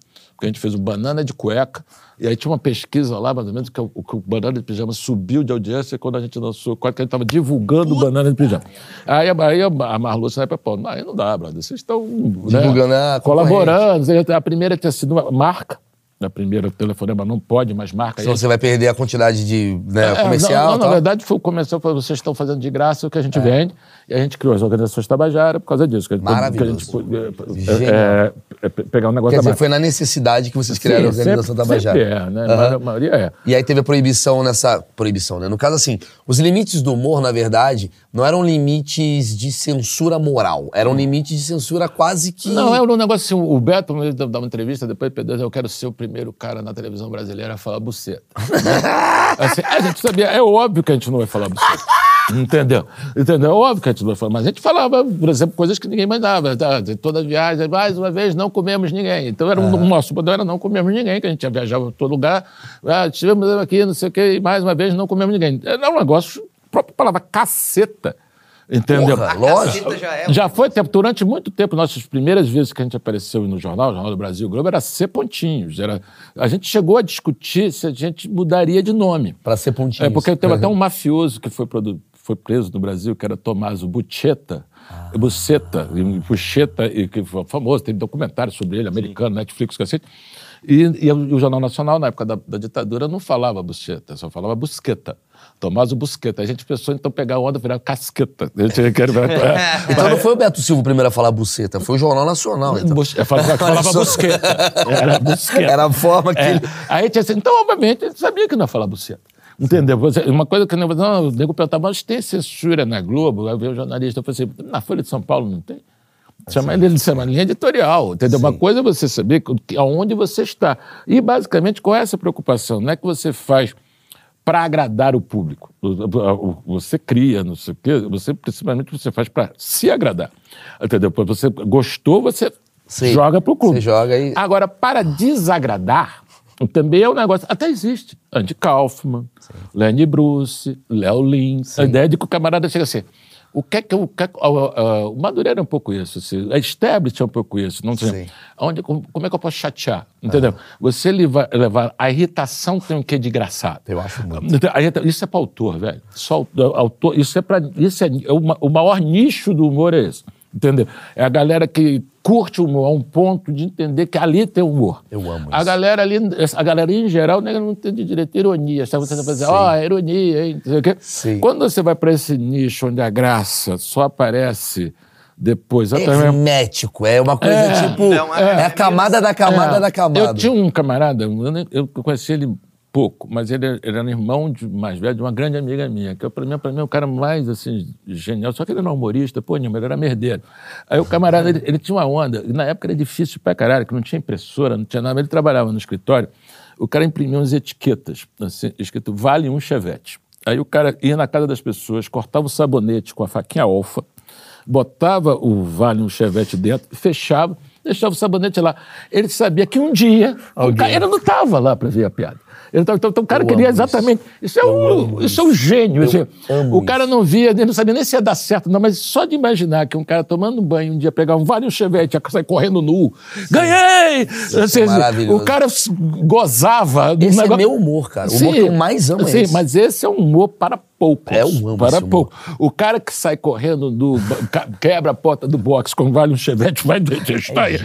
porque a gente fez o banana de cueca. E aí tinha uma pesquisa lá, mais ou menos, que o, que o banana de pijama subiu de audiência quando a gente lançou, quase que a gente estava divulgando o banana de pijama. Aí, a- aí a, a Marluce na época, pô, não, aí não dá, brother. Vocês estão né, Divulgando a colaborando. A primeira tinha sido uma marca. A primeira telefonema não pode, mas marca. Senão aí. você vai perder a quantidade de né, É, comercial. Não, não, na verdade, foi o comercial falou: vocês estão fazendo de graça o que a gente vende. E a gente criou as organizações Tabajara por causa disso. Que a gente- Maravilhoso. que a gente, é, Genial. É, pegar um negócio Quer da dizer, foi na necessidade que vocês criaram a Sim, organização sempre, Tabajara. sempre é, né? Aham. A maioria é. E aí teve a proibição nessa. Proibição, né? No caso, assim, os limites do humor, na verdade, não eram limites de censura moral. Eram limites de censura quase que. Não, é um negócio assim, o Beto me dá uma entrevista, depois P2, eu quero ser o primeiro cara na televisão brasileira a falar buceta. Assim, a gente sabia, é óbvio que a gente não vai falar buceta. Entendeu? Entendeu? É óbvio que a gente não vai falar. Mas a gente falava, por exemplo, coisas que ninguém mandava. Tá? Toda viagem, mais uma vez, não comemos ninguém. Então, era um, o nosso padrão era não comemos ninguém, que a gente viajava para todo lugar. Ah, estivemos aqui, não sei o quê, e mais uma vez, não comemos ninguém. Era um negócio, a própria palavra caceta. Entendeu? Porra, A lógico. já é. Já foi tempo, durante muito tempo, nossas primeiras vezes que a gente apareceu no jornal, o Jornal do Brasil Globo, era ser pontinhos. Era, a gente chegou a discutir se a gente mudaria de nome. Pra ser pontinho. É, porque teve até um mafioso que foi, produ- foi preso no Brasil, que era Tommaso Buceta, Buceta, e Bucheta, e que foi famoso, tem documentário sobre ele, americano, Netflix, cacete. E, e o Jornal Nacional, na época da, da ditadura, não falava buceta, só falava busqueta. Tomás o Busqueta. A gente pensou então pegar onda e virar casqueta. A gente quer virar... Então não foi o Beto Silva o primeiro a falar buceta, foi o Jornal Nacional. Então. Bus- eu falava, falava busqueta. Era busqueta. Era a forma que É. ele... Aí tinha assim, então, obviamente, ele sabia que não ia falar buceta. Entendeu? Uma coisa que não, não, o nego perguntava, mas tem censura na Globo? Aí veio o jornalista e falou assim, na Folha de São Paulo não tem? Chama ele de chama linha editorial, entendeu? Uma coisa é você saber aonde você está. E, basicamente, qual é essa preocupação? Não é que você faz para agradar o público. Você cria, não sei o quê, você, principalmente, você faz para se agradar. Entendeu? Você gostou, você Sim. joga pro clube. Você joga e- Agora, para desagradar, também é um negócio. Até existe. Andy Kaufman, Lenny Bruce, Léo Lins. A ideia de que o camarada chega assim. O que é que, o, que é ah, ah, o Madureira é um pouco isso, assim, a Establish é um pouco isso. Não sei, onde, como, como é que eu posso chatear? Entendeu? Você levar, levar. A irritação tem um quê de engraçado. Eu acho muito. Isso é para autor, velho. Só au- autor, isso é para. Isso é, o o maior nicho do humor é esse. Entendeu? É a galera que curte o humor a um ponto de entender que ali tem humor. Eu amo A isso. galera ali, a galera em geral, né, não entende direito ironia. Sabe? Você vai fazer, ó, é ironia, hein? não sei o quê. Sim. Quando você vai para esse nicho onde a graça só aparece depois. É até mesmo- hermético, é uma coisa É. tipo. Não, É, é- a camada da camada É, da camada. Eu tinha um camarada, eu conheci ele pouco, mas ele, ele era irmão de, mais velho de uma grande amiga minha, que para mim, pra mim é o cara mais assim, genial. Só que ele não era humorista, pô, nenhuma, ele era merdeiro. Aí o camarada, ele, ele tinha uma onda, e na época era difícil pra caralho, que não tinha impressora, não tinha nada, ele trabalhava no escritório. O cara imprimia umas etiquetas, assim, escrito Vale um Chevette. Aí o cara ia na casa das pessoas, cortava o sabonete com a faquinha alfa, botava o Vale um Chevette dentro, fechava, deixava o sabonete lá. Ele sabia que um dia o cara, ele não estava lá para ver a piada. Tava- então, então o cara Eu queria exatamente. Isso, é, um, isso é um gênio. assim. o cara não via, ele não sabia nem se ia dar certo, não, mas só de imaginar que um cara tomando um banho um dia pegar um Vale um Chevette, ia sair correndo nu. Ganhei! Assim, maravilhoso. o cara gozava. do Esse é negócio- meu humor, cara. O humor que eu mais amo é Sim, esse. mas esse é um humor para poucos. É, amo Para poucos. O cara que sai correndo do. quebra a porta do box com vale um chevette, vai detestar. É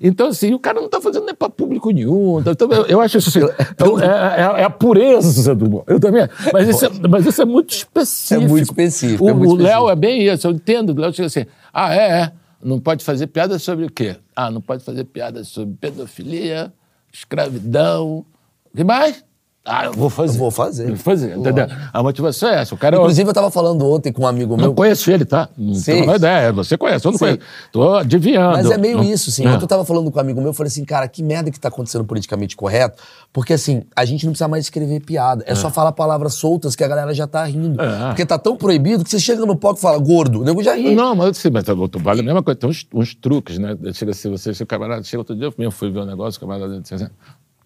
então, assim, o cara não está fazendo nem para público nenhum. Então, eu, eu acho isso assim. então, é, é- é a pureza do. Eu também. Mas isso é, mas isso é muito específico. É muito específico, O, é muito o Léo é bem isso. Eu entendo. O Léo chega assim: ah, é, é. Não pode fazer piada sobre o quê? Ah, não pode fazer piada sobre pedofilia, escravidão. O que mais? Ah, eu vou fazer. Eu vou fazer. Vou fazer, entendeu? A motivação é essa. O cara Inclusive, eu tava falando ontem com um amigo não meu. conheço ele, tá? Não Sim. tenho uma ideia. Você conhece, eu não Sim. conheço. Tô adivinhando. Mas é meio Não- isso, assim. É. Ontem eu tava falando com um amigo meu, eu falei assim, cara, que merda que tá acontecendo politicamente correto, porque assim, a gente não precisa mais escrever piada. É, só falar palavras soltas que a galera já tá rindo. É. Porque tá tão proibido que você chega no palco e fala, gordo, o nego já ri. Não, mas sim, mas tá- vale a mesma coisa. Tem uns, uns truques, né? Chega assim, você, se o camarada chega outro dia, eu fui ver um negócio, o camarada disse assim,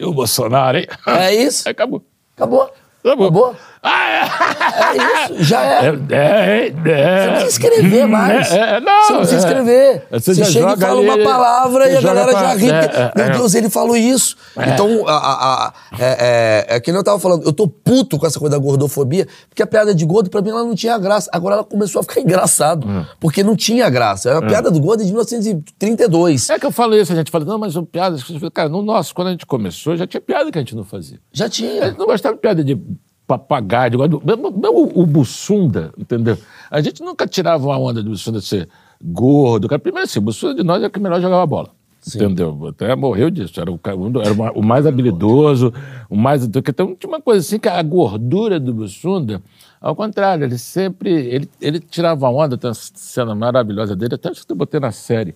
e o Bolsonaro, hein? É isso. Acabou. Acabou. Acabou. Acabou. Ah, É isso, já é. é. É, é, é. Você não precisa escrever mais. É, é, não, você não precisa escrever. Você Você, chega e fala ali, uma palavra e a galera pra- já ri. Meu. Deus, ele falou isso. Então, a, a, a- é, é, é que nem eu tava falando, eu tô puto com essa coisa da gordofobia, porque a piada de gordo, pra mim, ela não tinha graça. Agora ela começou a ficar engraçado. Porque não tinha graça. A piada do gordo é de 1932. É que eu falo isso, a gente fala, não, mas são piadas. Cara, no nosso, quando a gente começou, já tinha piada que a gente não fazia. Já A tinha. gente não gostava de piada de papagaio, mesmo o Bussunda, entendeu? A gente nunca tirava uma onda de Bussunda ser gordo. Cara. Primeiro assim, o Bussunda de nós é o que melhor jogava bola. Entendeu? Até morreu disso. Era o, era o mais habilidoso, o mais. Então tinha uma coisa assim que a gordura do Bussunda, ao contrário, ele sempre. Ele, ele tirava onda, tem uma cena maravilhosa dele, até acho que eu botei na série,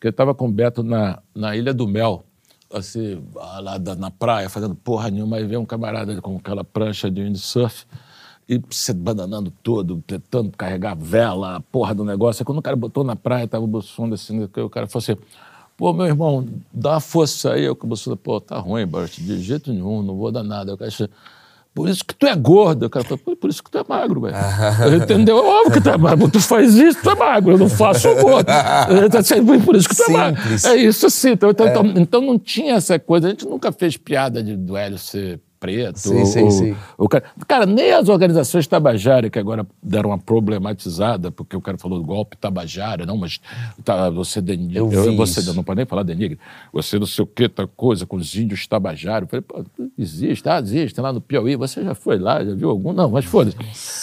que ele estava com o Beto na, na Ilha do Mel assim, lá na praia, fazendo porra nenhuma, aí vem um camarada com aquela prancha de windsurf e se bananando todo, tentando carregar vela, a porra do negócio. Aí quando o cara botou na praia, tava o Bussunda assim, que o cara falou assim, pô, meu irmão, dá uma força aí. Eu o Bussunda, pô, tá ruim, Bart, de jeito nenhum, não vou dar nada. Eu cara, por isso que tu é gordo. O cara falou, "Pô, por isso que tu é magro, velho. Entendeu? Óbvio que tu é magro. Tu faz isso, tu é magro. Eu não faço gordo. Assim, Por isso que tu é magro. É isso sim. Então, então, então, então não tinha essa coisa. A gente nunca fez piada de, do Hélio ser preto. Sim, sim, o, sim. o cara, cara, nem as organizações Tabajara, que agora deram uma problematizada, porque o cara falou golpe Tabajara, não, mas tá, você denigra. Eu vi você isso. não pode nem falar denigra. Você não sei o que, tá coisa, com os índios Tabajara. Eu falei, pô, existe, ah, existe, lá no Piauí. Você já foi lá, já viu algum? Não, mas foda-se.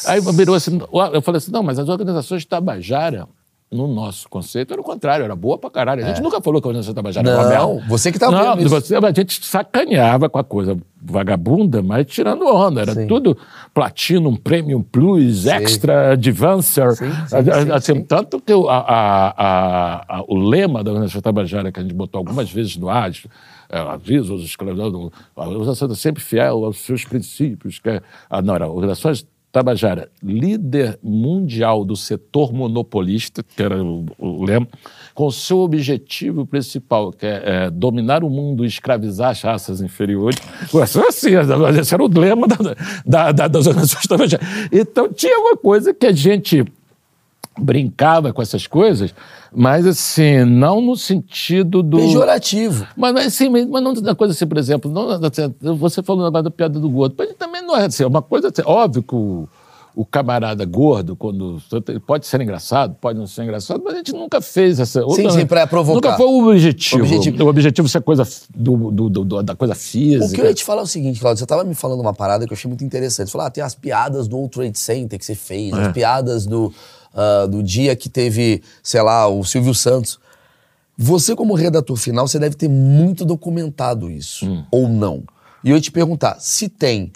Aí virou assim, eu falei assim, não, mas as organizações Tabajara. No nosso conceito, era o contrário, era boa pra caralho. A gente nunca falou que a organização Tabajara era uma É. Merda. você que tá Não, vendo isso. você, a gente sacaneava com a coisa vagabunda, mas tirando onda. Era Sim. tudo Platinum, Premium Plus, Extra, Advancer. Sim, sim, sim, assim, sim. Tanto que o, a- a- a- o lema da Organização Tabajara, que a gente botou algumas vezes no ar, é, avisa os escravos, a organização é sempre fiel aos seus princípios. Que é, ah, não, era a Organização Tabajara, líder mundial do setor monopolista, que era o, o lema, com seu objetivo principal, que é, é, dominar o mundo e escravizar as raças inferiores. Isso assim, esse era o lema da, da, da, das organizações Tabajara. Então, tinha uma coisa que a gente brincava com essas coisas, mas assim, não no sentido do. Pejorativo. Mas, mas, sim, mas não da coisa assim, por exemplo, não, assim, você falou agora da piada do gordo, mas também não é assim, é uma coisa assim, óbvio que o, o camarada gordo, quando pode ser engraçado, pode não ser engraçado, mas a gente nunca fez essa. Sim, outra- sim, pra provocar. Nunca foi o objetivo. Objetivo. O objetivo ser coisa do, do- do- da coisa física. O que eu ia te falar é o seguinte, Claudio, você tava me falando uma parada que eu achei muito interessante. Você falou, ah, tem as piadas do World Trade Center que você fez, É. as piadas do, ah, do dia que teve, sei lá, o Silvio Santos. Você, como redator final, você deve ter muito documentado isso, Hum. ou não. E eu te perguntar, se tem,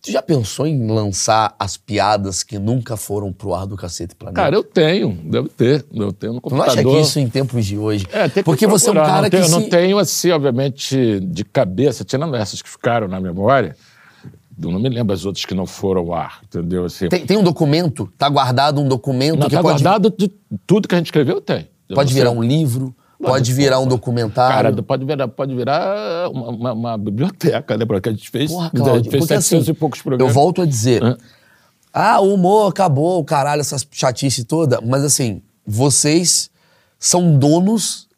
você já pensou em lançar as piadas que nunca foram pro ar do Cacete Planeta? Cara, eu tenho, devo ter, eu tenho no Tu não computador. acha que isso em tempos de hoje... É, tem que Porque você é um procurar. cara não que tenho, se... não tenho, assim, obviamente, de cabeça, tirando essas que ficaram na memória, eu não me lembro as outras que não foram ao ar, entendeu? Assim, Tem, tem um documento, tá guardado um documento não, que tá pode, guardado de tudo que a gente escreveu, tem. Eu pode virar um livro, Pode, pode virar um documentário. Cara, pode virar, pode virar uma, uma- uma biblioteca, né? Porque a gente fez, Porra, a gente Cláudio, fez porque 700 assim, e poucos eu programas. volto a dizer, Hã? ah, o humor acabou, o caralho, essas chatice toda, mas assim, vocês são donos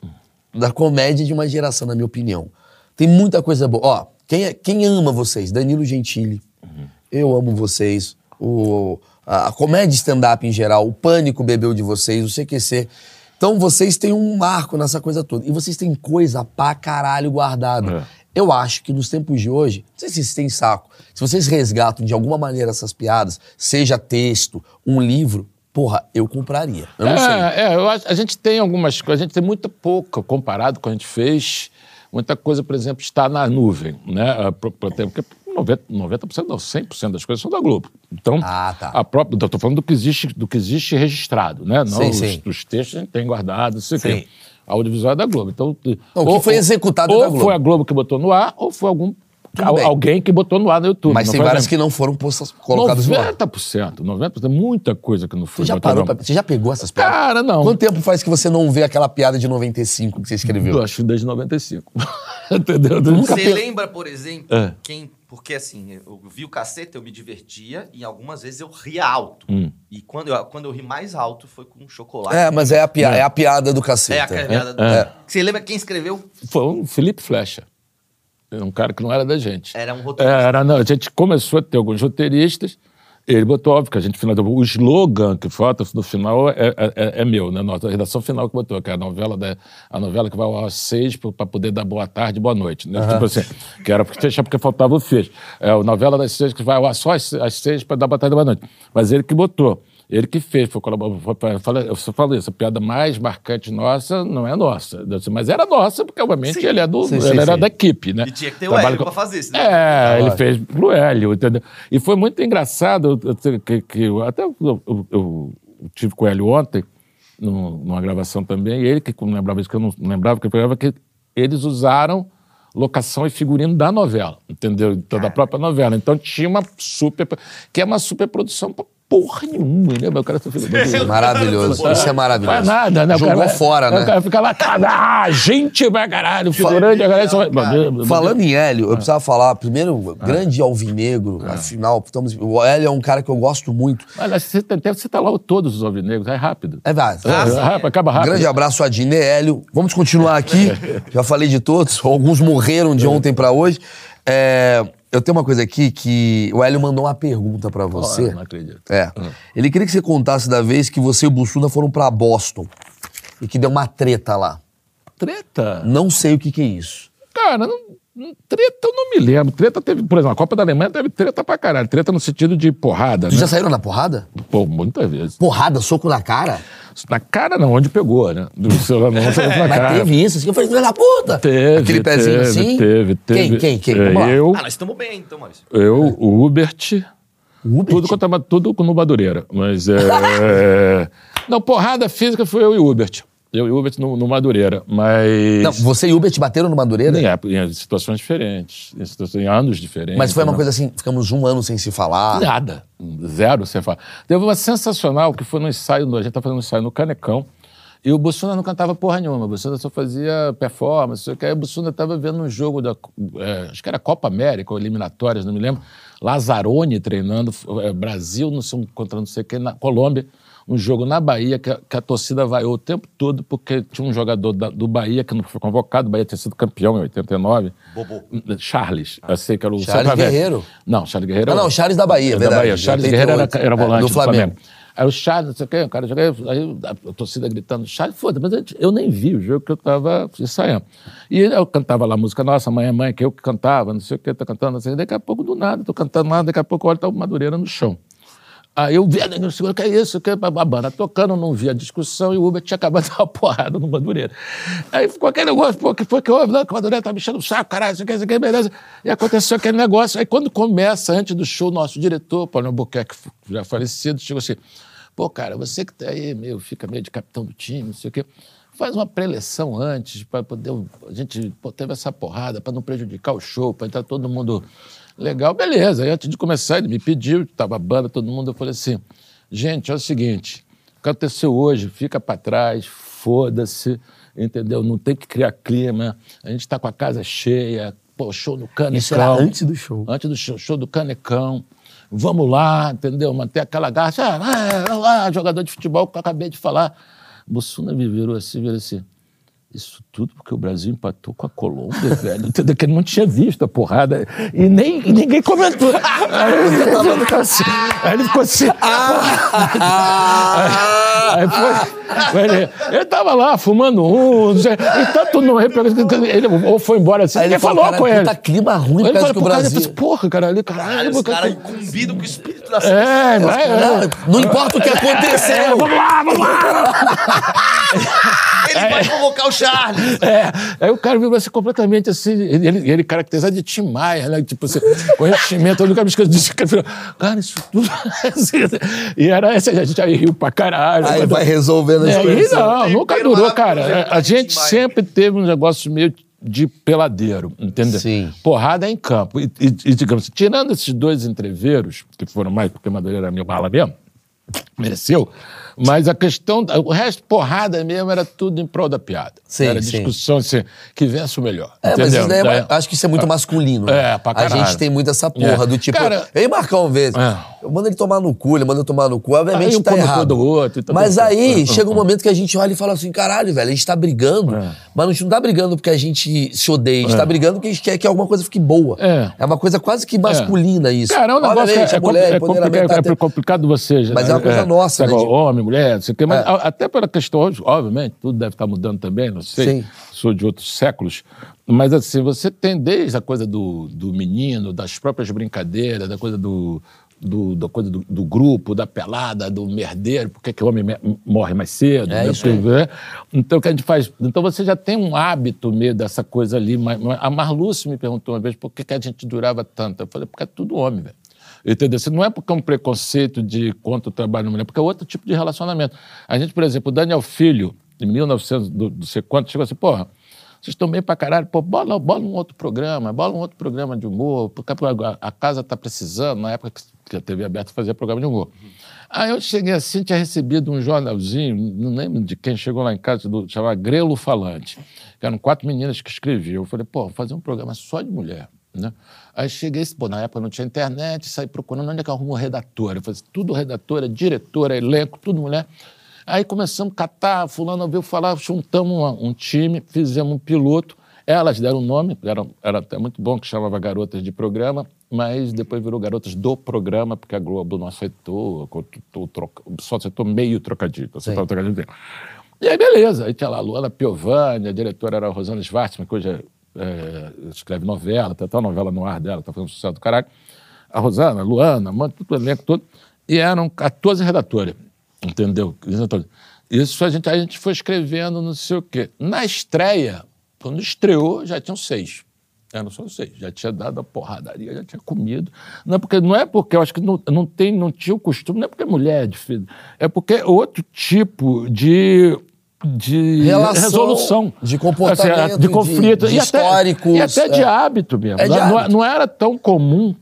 da comédia de uma geração, na minha opinião. Tem muita coisa boa. Ó, quem, é- quem ama vocês? Danilo Gentili. Eu amo vocês. O, a, a comédia stand-up em geral, o Pânico bebeu de vocês, o CQC. Então vocês têm um marco nessa coisa toda. E vocês têm coisa pra caralho guardada. É. Eu acho que nos tempos de hoje, não sei se vocês têm saco, se vocês resgatam de alguma maneira essas piadas, seja texto, um livro, porra, eu compraria. Eu não é, sei. é, eu acho, a gente tem algumas coisas, a gente tem muita pouca comparado com o que a gente fez. Muita coisa, por exemplo, está na nuvem, né? Ah, Porque 90%, 90% não, 100% das coisas são da Globo. Então, Ah, tá. a própria, estou falando do que existe, do que existe registrado, né? Não Sim, os, sim. os textos a gente tem guardado, isso Sim. aqui. A audiovisual é da Globo. Então, Não, o que foi executado é ou da Globo. foi a Globo que botou no ar, ou foi algum al- alguém que botou no ar no YouTube. Mas tem várias mesmo. que não foram postas, colocadas no ar. 90%, 90%, muita coisa que não foi Você já parou pra, Você já pegou essas piadas? Cara, não. Quanto tempo faz que você não vê aquela piada de 95 que você escreveu? Eu acho desde 95. Entendeu? Eu Você pe- lembra, por exemplo, É. quem. Porque assim, eu vi o cacete, eu me divertia e algumas vezes eu ria alto. Hum. E quando eu, quando eu ri mais alto foi com um chocolate. É, mas é a, pia é. a piada do É cacete. a caminhada do. É. Você lembra quem escreveu? Foi um Felipe Flecha. Era um cara que não era da gente. Era um É, roteirista. Era, não. A gente começou a ter alguns roteiristas. Ele botou, óbvio, que a gente finalizou. O slogan que falta no final é, é- é- é meu, né? Nossa, a redação final que botou, que é a novela, da, a novela que vai ao ar às seis para poder dar boa tarde e boa noite. Né? Tipo assim, que era porque fechar porque faltava o fecho. É a novela das seis que vai ao ar só às, às seis para dar boa tarde e boa noite. Mas ele que botou. Ele que fez, foi colaborador. Eu só falei, essa piada mais marcante nossa não é nossa. Mas era nossa, porque obviamente ele, é do, Sim, ele sim, era sim. da equipe, né? E tinha que ter o Trabalha Hélio com- pra fazer, senão- É, ele Lógico. fez pro Hélio, entendeu? E foi muito engraçado, que, que eu- até eu, eu- eu tive com o Hélio ontem, num- numa gravação também, e ele que não lembrava isso, que eu não lembrava, que ele falava que eles usaram locação e figurino da novela, entendeu? Então, da própria novela. Então tinha uma super... que é uma superprodução pra porra nenhuma, né? O cara tá filho Maravilhoso. Isso é maravilhoso. Faz nada, né? O Jogou cara- fora, O né? cara fica lá, cara, gente pra caralho, figurante, a galera só... Falando em Hélio, eu precisava falar, primeiro, grande alvinegro, afinal, estamos, o Hélio é um cara que eu gosto muito. Olha, você tem- deve citar lá todos os alvinegros, é rápido. É verdade. É, acaba rápido. Grande abraço a Dine Hélio. Vamos continuar aqui. Já falei de todos. Alguns morreram de ontem pra hoje. É, Eu tenho uma coisa aqui que o Hélio mandou uma pergunta pra você. Ah, não acredito. É. Ele queria que você contasse da vez que você e o Bussunda foram pra Boston e que deu uma treta lá. Treta? Não sei o que, que é isso. Cara, não- treta eu não me lembro. Treta teve, por exemplo, a Copa da Alemanha teve treta pra caralho. Treta no sentido de porrada, Vocês né? já saíram na porrada? Pô, muitas vezes. Porrada, soco na cara? Na cara não, onde pegou, né? Do celular não, na Mas cara. teve isso, assim, eu falei, filho da puta! Teve, Aquele pezinho teve, assim? Teve, teve. Quem, quem, quem? É, eu, Ah, nós estamos bem, então, Maurício. eu, o Hubert, Hubert? tudo, quanto a- tudo no Madureira. Mas é... não, porrada física foi eu e o Hubert. Eu e o Hubert no, no Madureira, mas... Não, você e o Hubert bateram no Madureira? Em, época- em situações diferentes, em, situações, em anos diferentes. Mas foi uma né? coisa assim, ficamos um ano sem se falar. Nada. Zero, você fala. Teve uma sensacional que foi no ensaio, a gente tá fazendo um ensaio no Canecão, e o Bussunda não cantava porra nenhuma, o Bussunda só fazia performance, sei o que. aí o Bussunda estava vendo um jogo da, é, acho que era Copa América ou eliminatórias, não me lembro, Lazzaroni treinando, é, Brasil não sei, contra não sei quem, na Colômbia, um jogo na Bahia que a, que a torcida vaiou o tempo todo porque tinha um jogador da- do Bahia que não foi convocado, o Bahia tinha sido campeão em 89. Bobô. Charles, eu sei que era o Charles Sampavelli. Guerreiro. Não, Charles Guerreiro. Ah, não, Charles da Bahia, da verdade, Bahia. de Charles 88, Guerreiro era, era volante do do Flamengo. Flamengo. Aí o Charles, não sei o quê, o cara joguei, aí a torcida gritando, Charles, foda, mas eu- nem vi o jogo que eu tava ensaiando. E eu cantava lá a música Nossa, Mãe é Mãe, que eu que cantava, não sei o que, tô cantando, assim, daqui a pouco do nada, tô cantando nada, daqui a pouco olha, tá o Madureira no chão. Aí eu vi, não sei o que é isso, que é a banda tocando, não vi a discussão e o Uber tinha acabado de dar uma porrada no Madureira. Aí ficou aquele negócio, pô, que foi que houve? Não, que o Madureira tá me enchendo o saco, caralho, isso aqui, isso aqui, beleza. E aconteceu aquele negócio. Aí quando começa, antes do show, nosso diretor, Paulo Albuquerque, já falecido, chegou assim, pô, cara, você que tá aí, meio, fica meio de capitão do time, não sei o quê, faz uma preleção antes, para poder, a gente pô, teve essa porrada, para não prejudicar o show, para entrar todo mundo legal, beleza. Aí antes de começar, ele me pediu, estava a banda, todo mundo, eu falei assim, gente, é o seguinte, o que aconteceu hoje, fica para trás, foda-se, entendeu? Não tem que criar clima, a gente está com a casa cheia, pô, show no Canecão. Isso era antes do show. Antes do show, show do Canecão. Vamos lá, entendeu? Manter aquela garra. Ah, lá, jogador de futebol que eu acabei de falar. Bussuna me virou assim, virou assim. Isso tudo porque o Brasil empatou com a Colômbia, velho. Entendeu? Que ele não tinha visto a porrada. E nem ninguém comentou. Aí ele ficou assim. Aí ele ficou assim. Aí foi. Ele, ele tava lá fumando um, não sei, e tanto não. Ele ou foi embora assim, Aí ele falou, cara, com ele. puta clima ruim Ele falou, que o pô, cara, Brasil- eu falei, porra, caralho. Os porque- caras incumbidos com o espírito da É, Não, vai. não importa o que É, aconteceu. vamos lá, vamos lá. Ele vai convocar o Charles. É, aí o cara virou assim completamente assim, ele, ele, caracterizado de Tim Maia, né? Tipo assim, com enchimento, eu nunca me esqueço disso. Cara, virou, cara, isso tudo. assim, e era essa, a gente aí riu pra caralho. Aí vai resolvendo as É, e coisas. não, Tem nunca durou, cara. A gente sempre teve um negócio meio de peladeiro, entendeu? Sim. Porrada em campo. E, e- e, digamos, tirando esses dois entreveiros, que foram mais porque Madureira era meu bala mesmo, mereceu, mas a questão, o resto, porrada mesmo, era tudo em prol da piada. Sim, era sim. discussão assim, que vence o melhor. É, mas entendeu? isso daí é- Daí- acho que isso é muito masculino. né? É, pra A caralho. gente tem muito essa porra É. do tipo. Cara- e Marcão. É. Eu mando ele tomar no cu, ele manda eu tomar no cu. Obviamente Aí tá errado. do outro tá mas aí É, chega um é, momento que a gente olha e fala assim: caralho, velho, a gente tá brigando. É. Mas a gente não tá brigando porque a gente se odeia. A gente tá brigando porque a gente quer que alguma coisa fique boa. É. uma coisa quase que masculina isso. Cara, é um negócio Obviamente, que é, a mulher, é, complicado, tá é complicado você. Mas é uma coisa nossa, né, de- Homem, mulher, não sei o quê, mas É. até pela questão, hoje, obviamente, tudo deve estar mudando também, não sei. Sim. Sou de outros séculos. Mas assim, você tem desde a coisa do, do menino, das próprias brincadeiras, da coisa do. do- da coisa do, do grupo, da pelada, do merdeiro, por que que o homem me- morre mais cedo? É né? isso né? Então, o que a gente faz? Então, você já tem um hábito meio dessa coisa ali. A Marluce me perguntou uma vez por que, que a gente durava tanto. Eu falei, porque é tudo homem, velho. Entendeu? Se não é porque é um preconceito de quanto trabalho mulher, porque é outro tipo de relacionamento. A gente, por exemplo, o Daniel Filho, em 1900, do, do sei quanto, chegou assim, porra, vocês estão bem pra caralho, pô, bola, bola um outro programa, bola um outro programa de humor, porque a, a casa tá precisando, na época que- que a TV aberta fazia programa de humor. Aí eu cheguei assim, tinha recebido um jornalzinho, não lembro de quem, chegou lá em casa, do, chamava Grelo Falante, que eram quatro meninas que escreviam. Eu falei, pô, vou fazer um programa só de mulher. Né? Aí cheguei, pô, na época não tinha internet, saí procurando onde é que eu arrumo redatora. Eu falei, tudo redatora, diretora, elenco, tudo mulher. Aí começamos a catar, fulano ouviu falar, juntamos uma- um time, fizemos um piloto. Elas deram um nome, era, era até muito bom, que chamava Garotas de Programa. mas depois virou Garotas do Programa, porque a Globo não aceitou, só aceitou meio trocadilho. Aceitou trocadilho. E aí, beleza. Aí tinha lá a Luana Piovani, a diretora era a Rosana Schwartzman, que hoje é, é, escreve novela, tem até uma novela no ar dela, tá fazendo sucesso do caralho. A Rosana, a Luana, mano, todo o elenco todo. E eram 14 redatoras, entendeu? Isso a gente, a gente foi escrevendo, não sei o quê. Na estreia, quando estreou, já tinham seis. Eram só seis. Já tinha dado a porradaria, já tinha comido. Não é porque, não é porque eu acho que não, não, tem, não tinha o costume, não é porque mulher é difícil. É porque é outro tipo de de Relação, resolução. De comportamento. De conflito. De, de e históricos. Até, e até de é. hábito mesmo. É de não, hábito. não, era tão comum,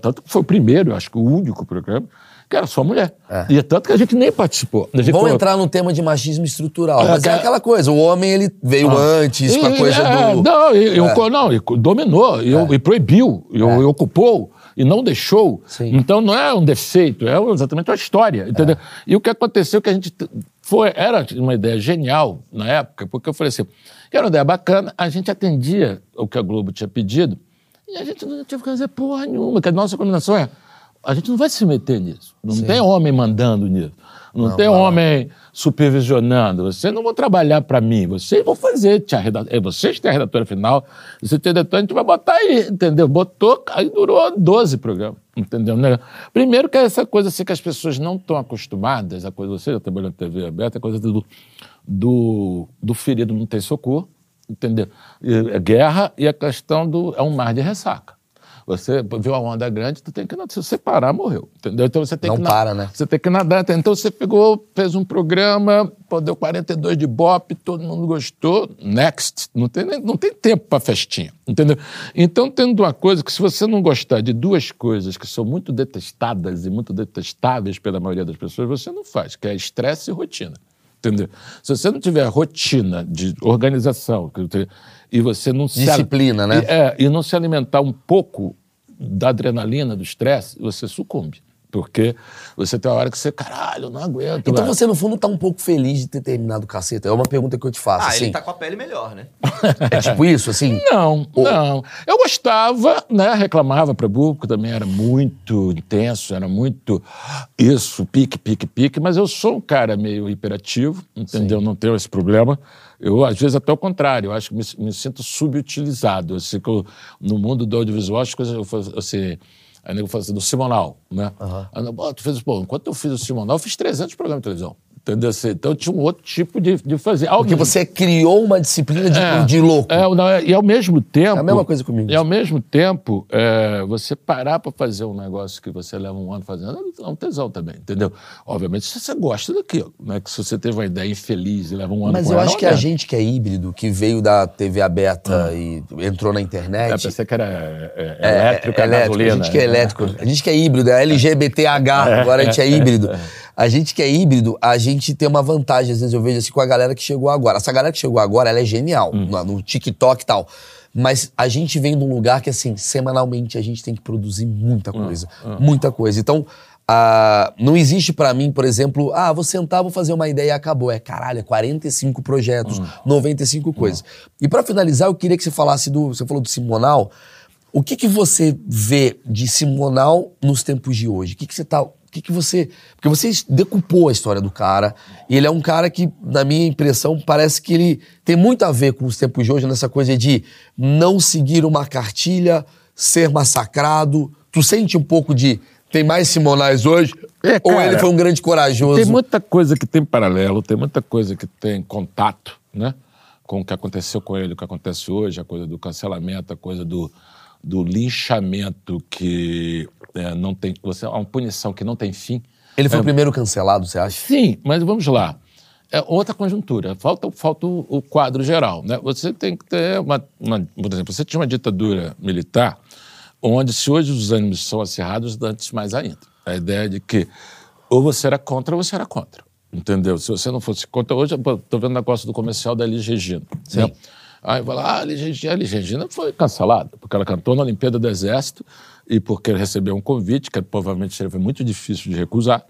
tanto que foi o primeiro, acho que o único programa, que era só mulher. É. E é tanto que a gente nem participou. Vamos falou, entrar no tema de machismo estrutural. É, mas é aquela coisa, o homem ele veio ah. antes e, com a coisa é, do... Não, e, é. não, e dominou, e, e proibiu, e, e ocupou e não deixou. Sim. Então não é um defeito, é exatamente uma história, entendeu? É. E o que aconteceu que a gente foi era uma ideia genial na época, porque eu falei assim, era uma ideia bacana, a gente atendia o que a Globo tinha pedido e a gente não tinha que fazer porra nenhuma, que a nossa combinação é a gente não vai se meter nisso. Não Sim. tem homem mandando nisso. Não, não tem não. homem supervisionando. Você não vou trabalhar para mim. Vocês vão fazer. Tia redatora, é, vocês têm a redatora final. Você tem a redatora, a gente vai botar aí, entendeu? Botou, aí durou 12 programas. Entendeu? Primeiro que é essa coisa assim que as pessoas não estão acostumadas, a coisa, você já trabalhou na TV aberta, a coisa do, do, do ferido não tem socorro, entendeu? E, é guerra e a questão do. é um mar de ressaca. Você viu a onda grande, tu tem que nadar. Se você parar, morreu. Entendeu? Então você tem não que para, né? Você tem que nadar. Então você pegou, fez um programa, pô, deu 42 de bop, todo mundo gostou. Next. Não tem, não tem tempo para festinha. Entendeu? Então, tendo uma coisa que, se você não gostar de duas coisas que são muito detestadas e muito detestáveis pela maioria das pessoas, você não faz, que é estresse e rotina. Entendeu? Se você não tiver rotina de organização e você não disciplina, se, né? E, é, e não se alimentar um pouco da adrenalina, do estresse, você sucumbe. Porque você tem uma hora que você, caralho, não aguento. Então você, no fundo, tá um pouco feliz de ter terminado o caceta. É uma pergunta que eu te faço. Ah, assim. ele tá com a pele melhor, né? é tipo isso, assim? Não, Ou... não. Eu gostava, né? Reclamava para público, também era muito intenso, era muito isso, pique, pique, pique. Mas eu sou um cara meio hiperativo, entendeu? Sim. Não tenho esse problema. Eu, às vezes, até o contrário, eu acho que me, me sinto subutilizado. Assim, que eu, no mundo do audiovisual, as coisas, eu, assim, Aí nego fala assim, do Simonal, né? Uhum. Aí, pô, tu fez, pô, enquanto eu fiz o Simonal, eu fiz 300 programas de televisão. Entendeu? Assim, então tinha um outro tipo de, de fazer. Porque você criou uma disciplina de, é, de louco. É, não, é, e ao mesmo tempo. É a mesma coisa comigo. E ao mesmo tempo, é, você parar para fazer um negócio que você leva um ano fazendo, é um tesão também, entendeu? Obviamente, se você gosta daquilo, né? Que se você teve uma ideia infeliz e leva um ano Mas eu acho que a gente que é híbrido, que veio da TV aberta e entrou na internet. É, pensei que era é, é, elétrico, é, elétrico. A gente que é elétrico. A gente que é híbrido, é LGBTH, agora a gente é híbrido. A gente que é híbrido, a gente tem uma vantagem, às vezes eu vejo assim, com a galera que chegou agora. Essa galera que chegou agora, ela é genial, hum. no, no TikTok e tal. Mas a gente vem de um lugar que, assim, semanalmente a gente tem que produzir muita hum, coisa. Hum. Muita coisa. Então, não existe para mim, por exemplo, ah, vou sentar, vou fazer uma ideia e acabou. É caralho, é 45 projetos, 95 coisas. E para finalizar, eu queria que você falasse do. Você falou do Simonal. O que, que você vê de Simonal nos tempos de hoje? O que, que você tá que, que você. Porque você decupou a história do cara. E ele é um cara que, na minha impressão, parece que ele tem muito a ver com os tempos de hoje, nessa coisa de não seguir uma cartilha, ser massacrado. Tu sente um pouco de. Tem mais Simonais hoje? É, cara, ou ele foi um grande corajoso? Tem muita coisa que tem paralelo, tem muita coisa que tem contato, né? Com o que aconteceu com ele, o que acontece hoje, a coisa do cancelamento, a coisa do, do linchamento que é, não tem. Você, é uma punição que não tem fim. Ele foi é, o primeiro cancelado, você acha? Sim, mas vamos lá. É outra conjuntura. Falta, falta o, o quadro geral. Né? Você tem que ter uma, uma, Por exemplo, você tinha uma ditadura militar onde, se hoje os ânimos são acirrados, antes mais ainda. A ideia de que ou você era contra ou você era contra. Entendeu? Se você não fosse contra. Hoje, estou vendo o negócio do comercial da Elis Regina. Sim. Aí lá, ah, a Regina foi cancelada, porque ela cantou na Olimpíada do Exército e porque recebeu um convite, que provavelmente seria muito difícil de recusar,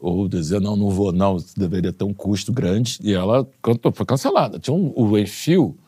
ou dizer, não, não vou, não, deveria ter um custo grande, e ela cantou, foi cancelada. Tinha um, o Enfio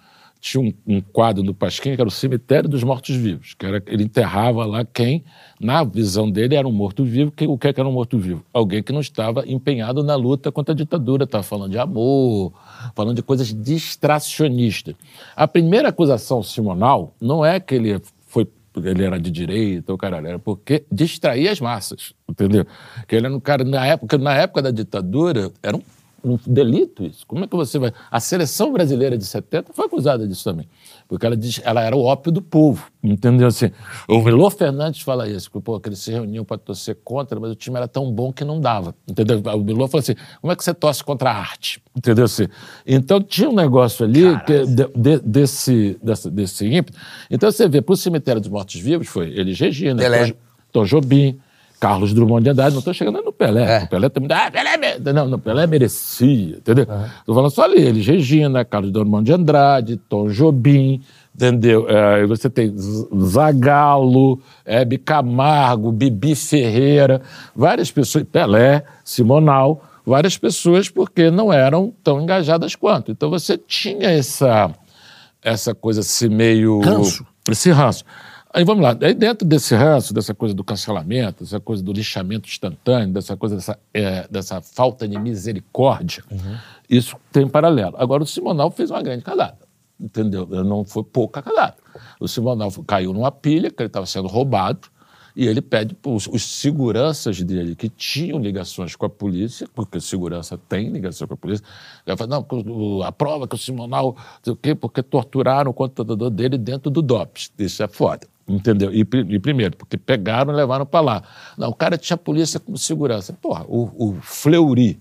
tinha um, um quadro do Pasquim que era o cemitério dos mortos-vivos, que era, ele enterrava lá quem, na visão dele, era um morto-vivo. O que, é que era um morto-vivo? Alguém que não estava empenhado na luta contra a ditadura, estava falando de amor, falando de coisas distracionistas. A primeira acusação simonal não é que ele foi ele era de direita, o caralho, era porque distraía as massas, entendeu? Que ele era um cara, na época, na época da ditadura, era um um delito isso. Como é que você vai. A seleção brasileira de 70 foi acusada disso também. Porque ela, diz, ela era o ópio do povo. Entendeu? Assim, o Melô Fernandes fala isso, que, pô, que eles se reuniam para torcer contra, mas o time era tão bom que não dava. Entendeu? O Melô falou assim: como é que você torce contra a arte? Entendeu? Assim, então tinha um negócio ali que, de, de, desse, desse, desse ímpeto. Então você vê, para o cemitério dos mortos-vivos foi Elis Regina, Tom Jobim. Carlos Drummond de Andrade, não estou chegando no Pelé. É. O Pelé também. Ah, Pelé. Não, não, Pelé merecia, entendeu? Estou falando só ali, eles, Regina, Carlos Drummond de Andrade, Tom Jobim, entendeu? É, você tem Zagalo, Hebe Camargo, Bibi Ferreira, várias pessoas, Pelé, Simonal, várias pessoas porque não eram tão engajadas quanto. Então você tinha essa, essa coisa assim meio. Ranço. Esse ranço. Aí vamos lá, aí dentro desse ranço, dessa coisa do cancelamento, dessa coisa do lixamento instantâneo, dessa coisa dessa, é, dessa falta de misericórdia, uhum. isso tem um paralelo. Agora, o Simonal fez uma grande cagada, entendeu? Não foi pouca cagada. O Simonal caiu numa pilha, que ele estava sendo roubado, e ele pede para os, os, seguranças dele, que tinham ligações com a polícia, porque segurança tem ligação com a polícia, ele fala, não, a prova que o Simonal, o quê, porque torturaram o computador dele dentro do DOPS. Isso é foda. Entendeu? E, e, primeiro, porque pegaram e levaram para lá. Não, o cara tinha polícia como segurança. Porra, o, o Fleury,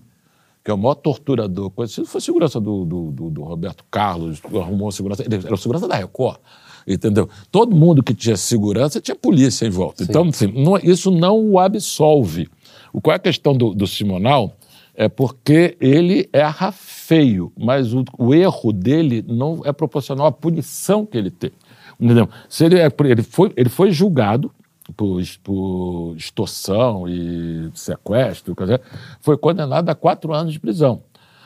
que é o maior torturador conhecido, foi segurança do, do, do, do Roberto Carlos, arrumou segurança. Ele era segurança da Record. Entendeu? Todo mundo que tinha segurança tinha polícia em volta. Sim. Então, assim, não, isso não o absolve. O, qual é a questão do, do Simonal? É porque ele erra feio, mas o, o erro dele não é proporcional à punição que ele tem. Entendeu? Se ele, é, ele, foi, ele foi julgado por, por extorsão e sequestro, foi condenado a quatro anos de prisão.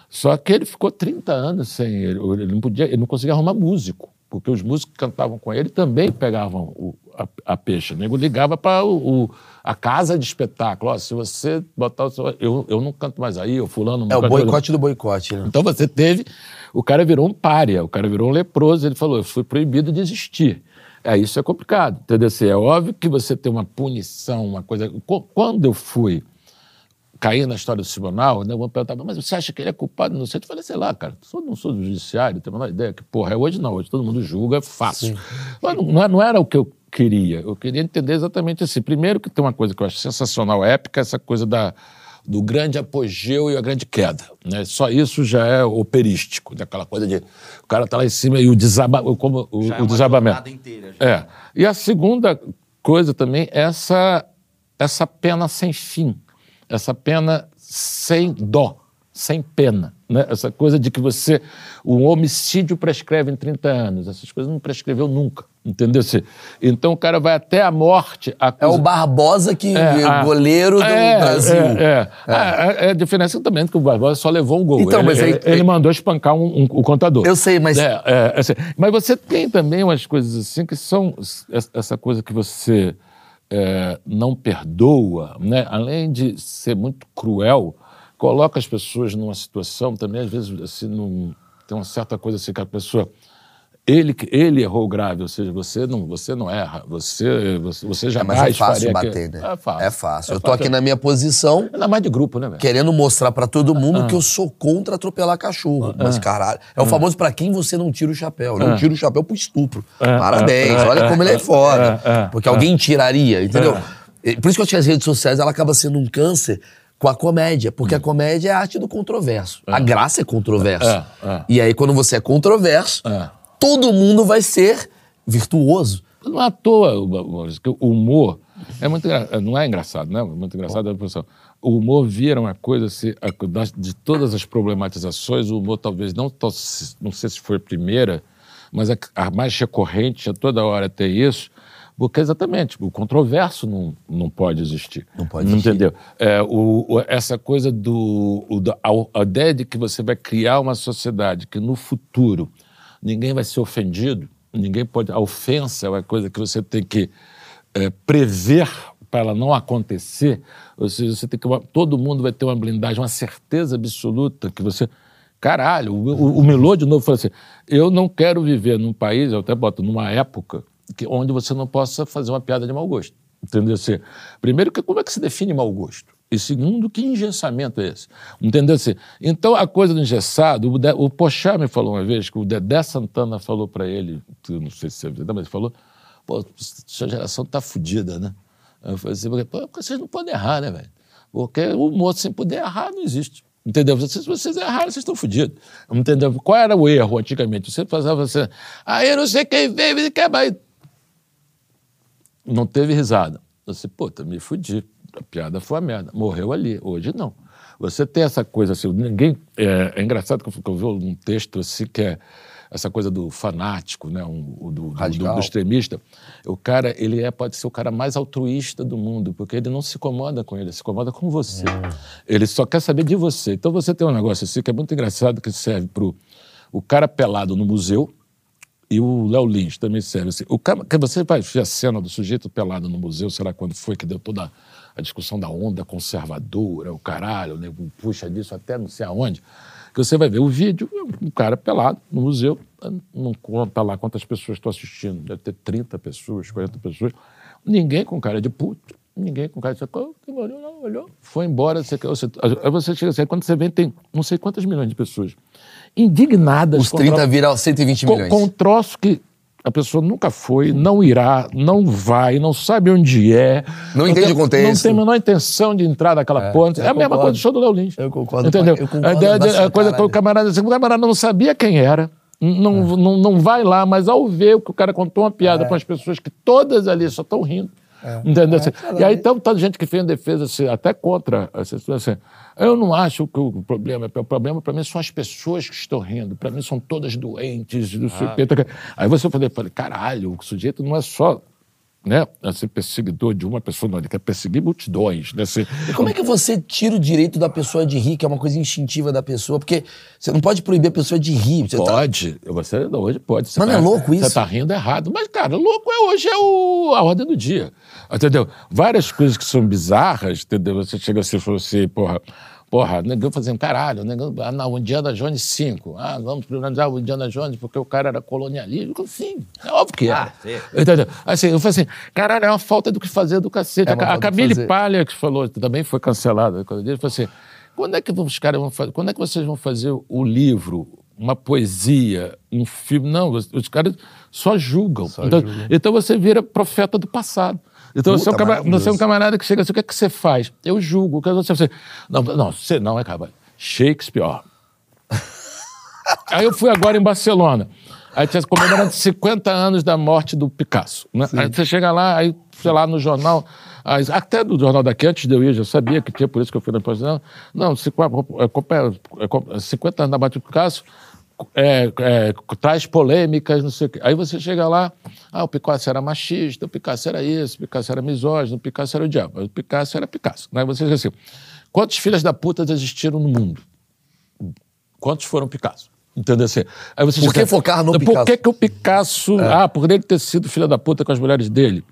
Só que ele ficou 30 anos sem ele, ele não podia, ele não conseguia arrumar músico, porque os músicos que cantavam com ele também pegavam o, a, a peixe. O nego ligava para o, a casa de espetáculo. Ó, se você botar o seu. Eu, eu não canto mais aí, o fulano não É o boicote do boicote, né? Então você teve o cara virou um pária, o cara virou um leproso. Ele falou: eu fui proibido de existir. É, isso é complicado, entendeu? Assim, é óbvio que você tem uma punição, uma coisa. Quando eu fui cair na história do tribunal, né, vou perguntar, mas você acha que ele é culpado? Não sei. Eu falei, sei lá, cara, eu não sou do judiciário, tenho uma ideia que, porra, é hoje não, hoje todo mundo julga, é fácil. Mas não, é, não era o que eu queria. Eu queria entender exatamente assim. Primeiro que tem uma coisa que eu acho sensacional, épica, essa coisa da do grande apogeu e a grande queda. Né? Só isso já é operístico, daquela coisa de o cara está lá em cima e o, desaba, como, o, já é o desabamento. Inteira, já. É. E a segunda coisa também é essa, essa pena sem fim, essa pena sem dó, sem pena. Né? Essa coisa de que você. O homicídio prescreve em 30 anos. Essas coisas não prescreveu nunca. Entendeu? Então o cara vai até a morte. É o Barbosa que é, a, goleiro do é, Brasil. É, é. é. A, a, diferença também é que o Barbosa só levou um gol. Então, ele, mas aí, ele, ele mandou espancar um, um, o contador. Eu sei, mas. É, é, assim, mas você tem também umas coisas assim que são essa coisa que você é, não perdoa, né? além de ser muito cruel coloca as pessoas numa situação também, às vezes, assim, num, tem uma certa coisa assim que a pessoa. Ele, ele errou grave, ou seja, você não, você não erra, você, você, jamais é, mas é fácil bater, que... né? É fácil. É fácil. É eu tô aqui na minha posição. Ainda mais de grupo, né, velho? Querendo mostrar para todo mundo ah. que eu sou contra atropelar cachorro. Ah. Mas, caralho, é o ah. famoso para quem você não tira o chapéu. Não ah. tira o chapéu pro estupro. Ah. Parabéns, olha como ele é foda. Porque alguém tiraria, entendeu? Por isso que eu tinha as redes sociais, ela acaba sendo um câncer com a comédia, porque a hum. comédia é a arte do controverso. É. A graça é controverso. É, é. E aí, quando você é controverso. Todo mundo vai ser virtuoso. Não é à toa, Maurício, que o humor é muito não é engraçado, né? Muito engraçado a profissão. O humor vira uma coisa, assim, de todas as problematizações, o humor talvez não, não sei se foi a primeira, mas a mais recorrente, a toda hora ter isso, porque exatamente, o controverso não, não pode existir. Não pode existir. Entendeu? É, o, o, essa coisa do. O, a, a, ideia de que você vai criar uma sociedade que no futuro ninguém vai ser ofendido, ninguém pode. A ofensa é uma coisa que você tem que é, prever para ela não acontecer. Ou seja, você tem que. Todo mundo vai ter uma blindagem, uma certeza absoluta que você. Caralho, o, o, o Milô de novo falou assim: eu não quero viver num país, eu até boto, numa época que, onde você não possa fazer uma piada de mau gosto. Entendeu? Assim, primeiro, que, como é que se define mau gosto? E segundo, que engessamento é esse? Entendeu? Assim, então, a coisa do engessado, o, o Pochá me falou uma vez que o Dedé Santana falou para ele, não sei se é verdade, mas ele falou, pô, sua geração tá fodida, né? Eu falei assim, pô, vocês não podem errar, né, velho? Porque o moço sem poder errar não existe. Entendeu? Se vocês erraram, vocês estão fodidos. Entendeu? Qual era o erro antigamente? Você fazia assim, aí eu não sei quem veio, e quebra. Não teve risada. Você, pô, tá me fudi a piada foi a merda. Morreu ali. Hoje não. Você tem essa coisa assim, ninguém. É, é engraçado que eu, que eu vi um texto assim que é essa coisa do fanático, né, um, do, do, do, do, extremista. O cara, ele é, pode ser o cara mais altruísta do mundo, porque ele não se incomoda com ele, se incomoda com você. É. Ele só quer saber de você. Então você tem um negócio assim que é muito engraçado que serve para o cara pelado no museu, e o Léo Lins também serve assim. O cara, você vai ver a cena do sujeito pelado no museu, sei lá quando foi, que deu toda a discussão da onda conservadora, o caralho, né, puxa disso até não sei aonde, que você vai ver o vídeo, um cara pelado no museu, não conta lá quantas pessoas estão assistindo, deve ter 30 pessoas, 40 pessoas, ninguém com cara de puto, ninguém com cara de olhou, olhou, foi embora. Você, você, aí você chega assim, quando você vê, tem não sei quantas milhões de pessoas indignadas. Os 30 viram 120 milhões. Com, com um troço que a pessoa nunca foi, não irá, não vai, não sabe onde é. Não, não entende tem, o contexto. Não tem a menor intenção de entrar naquela é, ponte. É a mesma coisa do show do Léo Lins. Eu concordo. Entendeu? Eu concordo a, a, a coisa o camarada, assim, o camarada não sabia quem era. Não, é. não, não vai lá, mas ao ver o que o cara contou uma piada é. para as pessoas que todas ali só estão rindo. É. Entendeu? Assim, e aí, então, tanta gente que fez defesa assim, até contra. Assim, eu não acho que o problema é. O problema, para mim, são as pessoas que estão rindo. Para mim, são todas doentes. Ah. Aí você falei, falei, caralho, o sujeito não é só né, a ser perseguidor de uma pessoa, não, ele quer perseguir multidões. Né. E como é que você tira o direito da pessoa de rir, que é uma coisa instintiva da pessoa? Porque você não pode proibir a pessoa de rir. Você tá pode, tá... você hoje pode. Você Mas tá, é louco isso? Você está rindo errado. Mas, cara, louco é hoje é o, a ordem do dia. Entendeu? Várias coisas que são bizarras, entendeu? Você chega assim e fala assim, porra Porra, negão fazendo caralho, negão, ah, não, o Indiana Jones 5. Ah, vamos privatizar o Indiana Jones porque o cara era colonialista. Sim, é óbvio que era. Ah, Entendeu? Assim, eu falei assim, caralho, é uma falta do que fazer do cacete. É a, a Camille Palha, que falou, também foi cancelada, quando ele falou assim, quando é que os caras vão fazer, quando é que vocês vão fazer o livro, uma poesia, um filme? Não, os, os caras só julgam. Só então, julgam. então você vira profeta do passado. Então você é, um camarada, você é um camarada que chega assim, o que é que você faz? Eu julgo. Que você? Não, não, você não é capaz. Shakespeare. Aí eu fui agora em Barcelona. Aí tinha comemorando 50 anos da morte do Picasso. Né? Aí você chega lá, aí, sei lá, no jornal, até do jornal daqui, antes de eu ir, já sabia que tinha, por isso que eu fui na posição. Não, 50 é, anos da morte do Picasso, é, é, traz polêmicas, não sei o quê. Aí você chega lá, ah, o Picasso era machista, o Picasso era isso, o Picasso era misógino, o Picasso era o diabo, o Picasso era Picasso. Aí você diz assim, quantos filhas da puta existiram no mundo? Quantos foram Picasso? Entendeu assim? Aí você por que assim, focar no Picasso? Por que, que o Picasso... É. Ah, por ele ter sido filha da puta com as mulheres dele.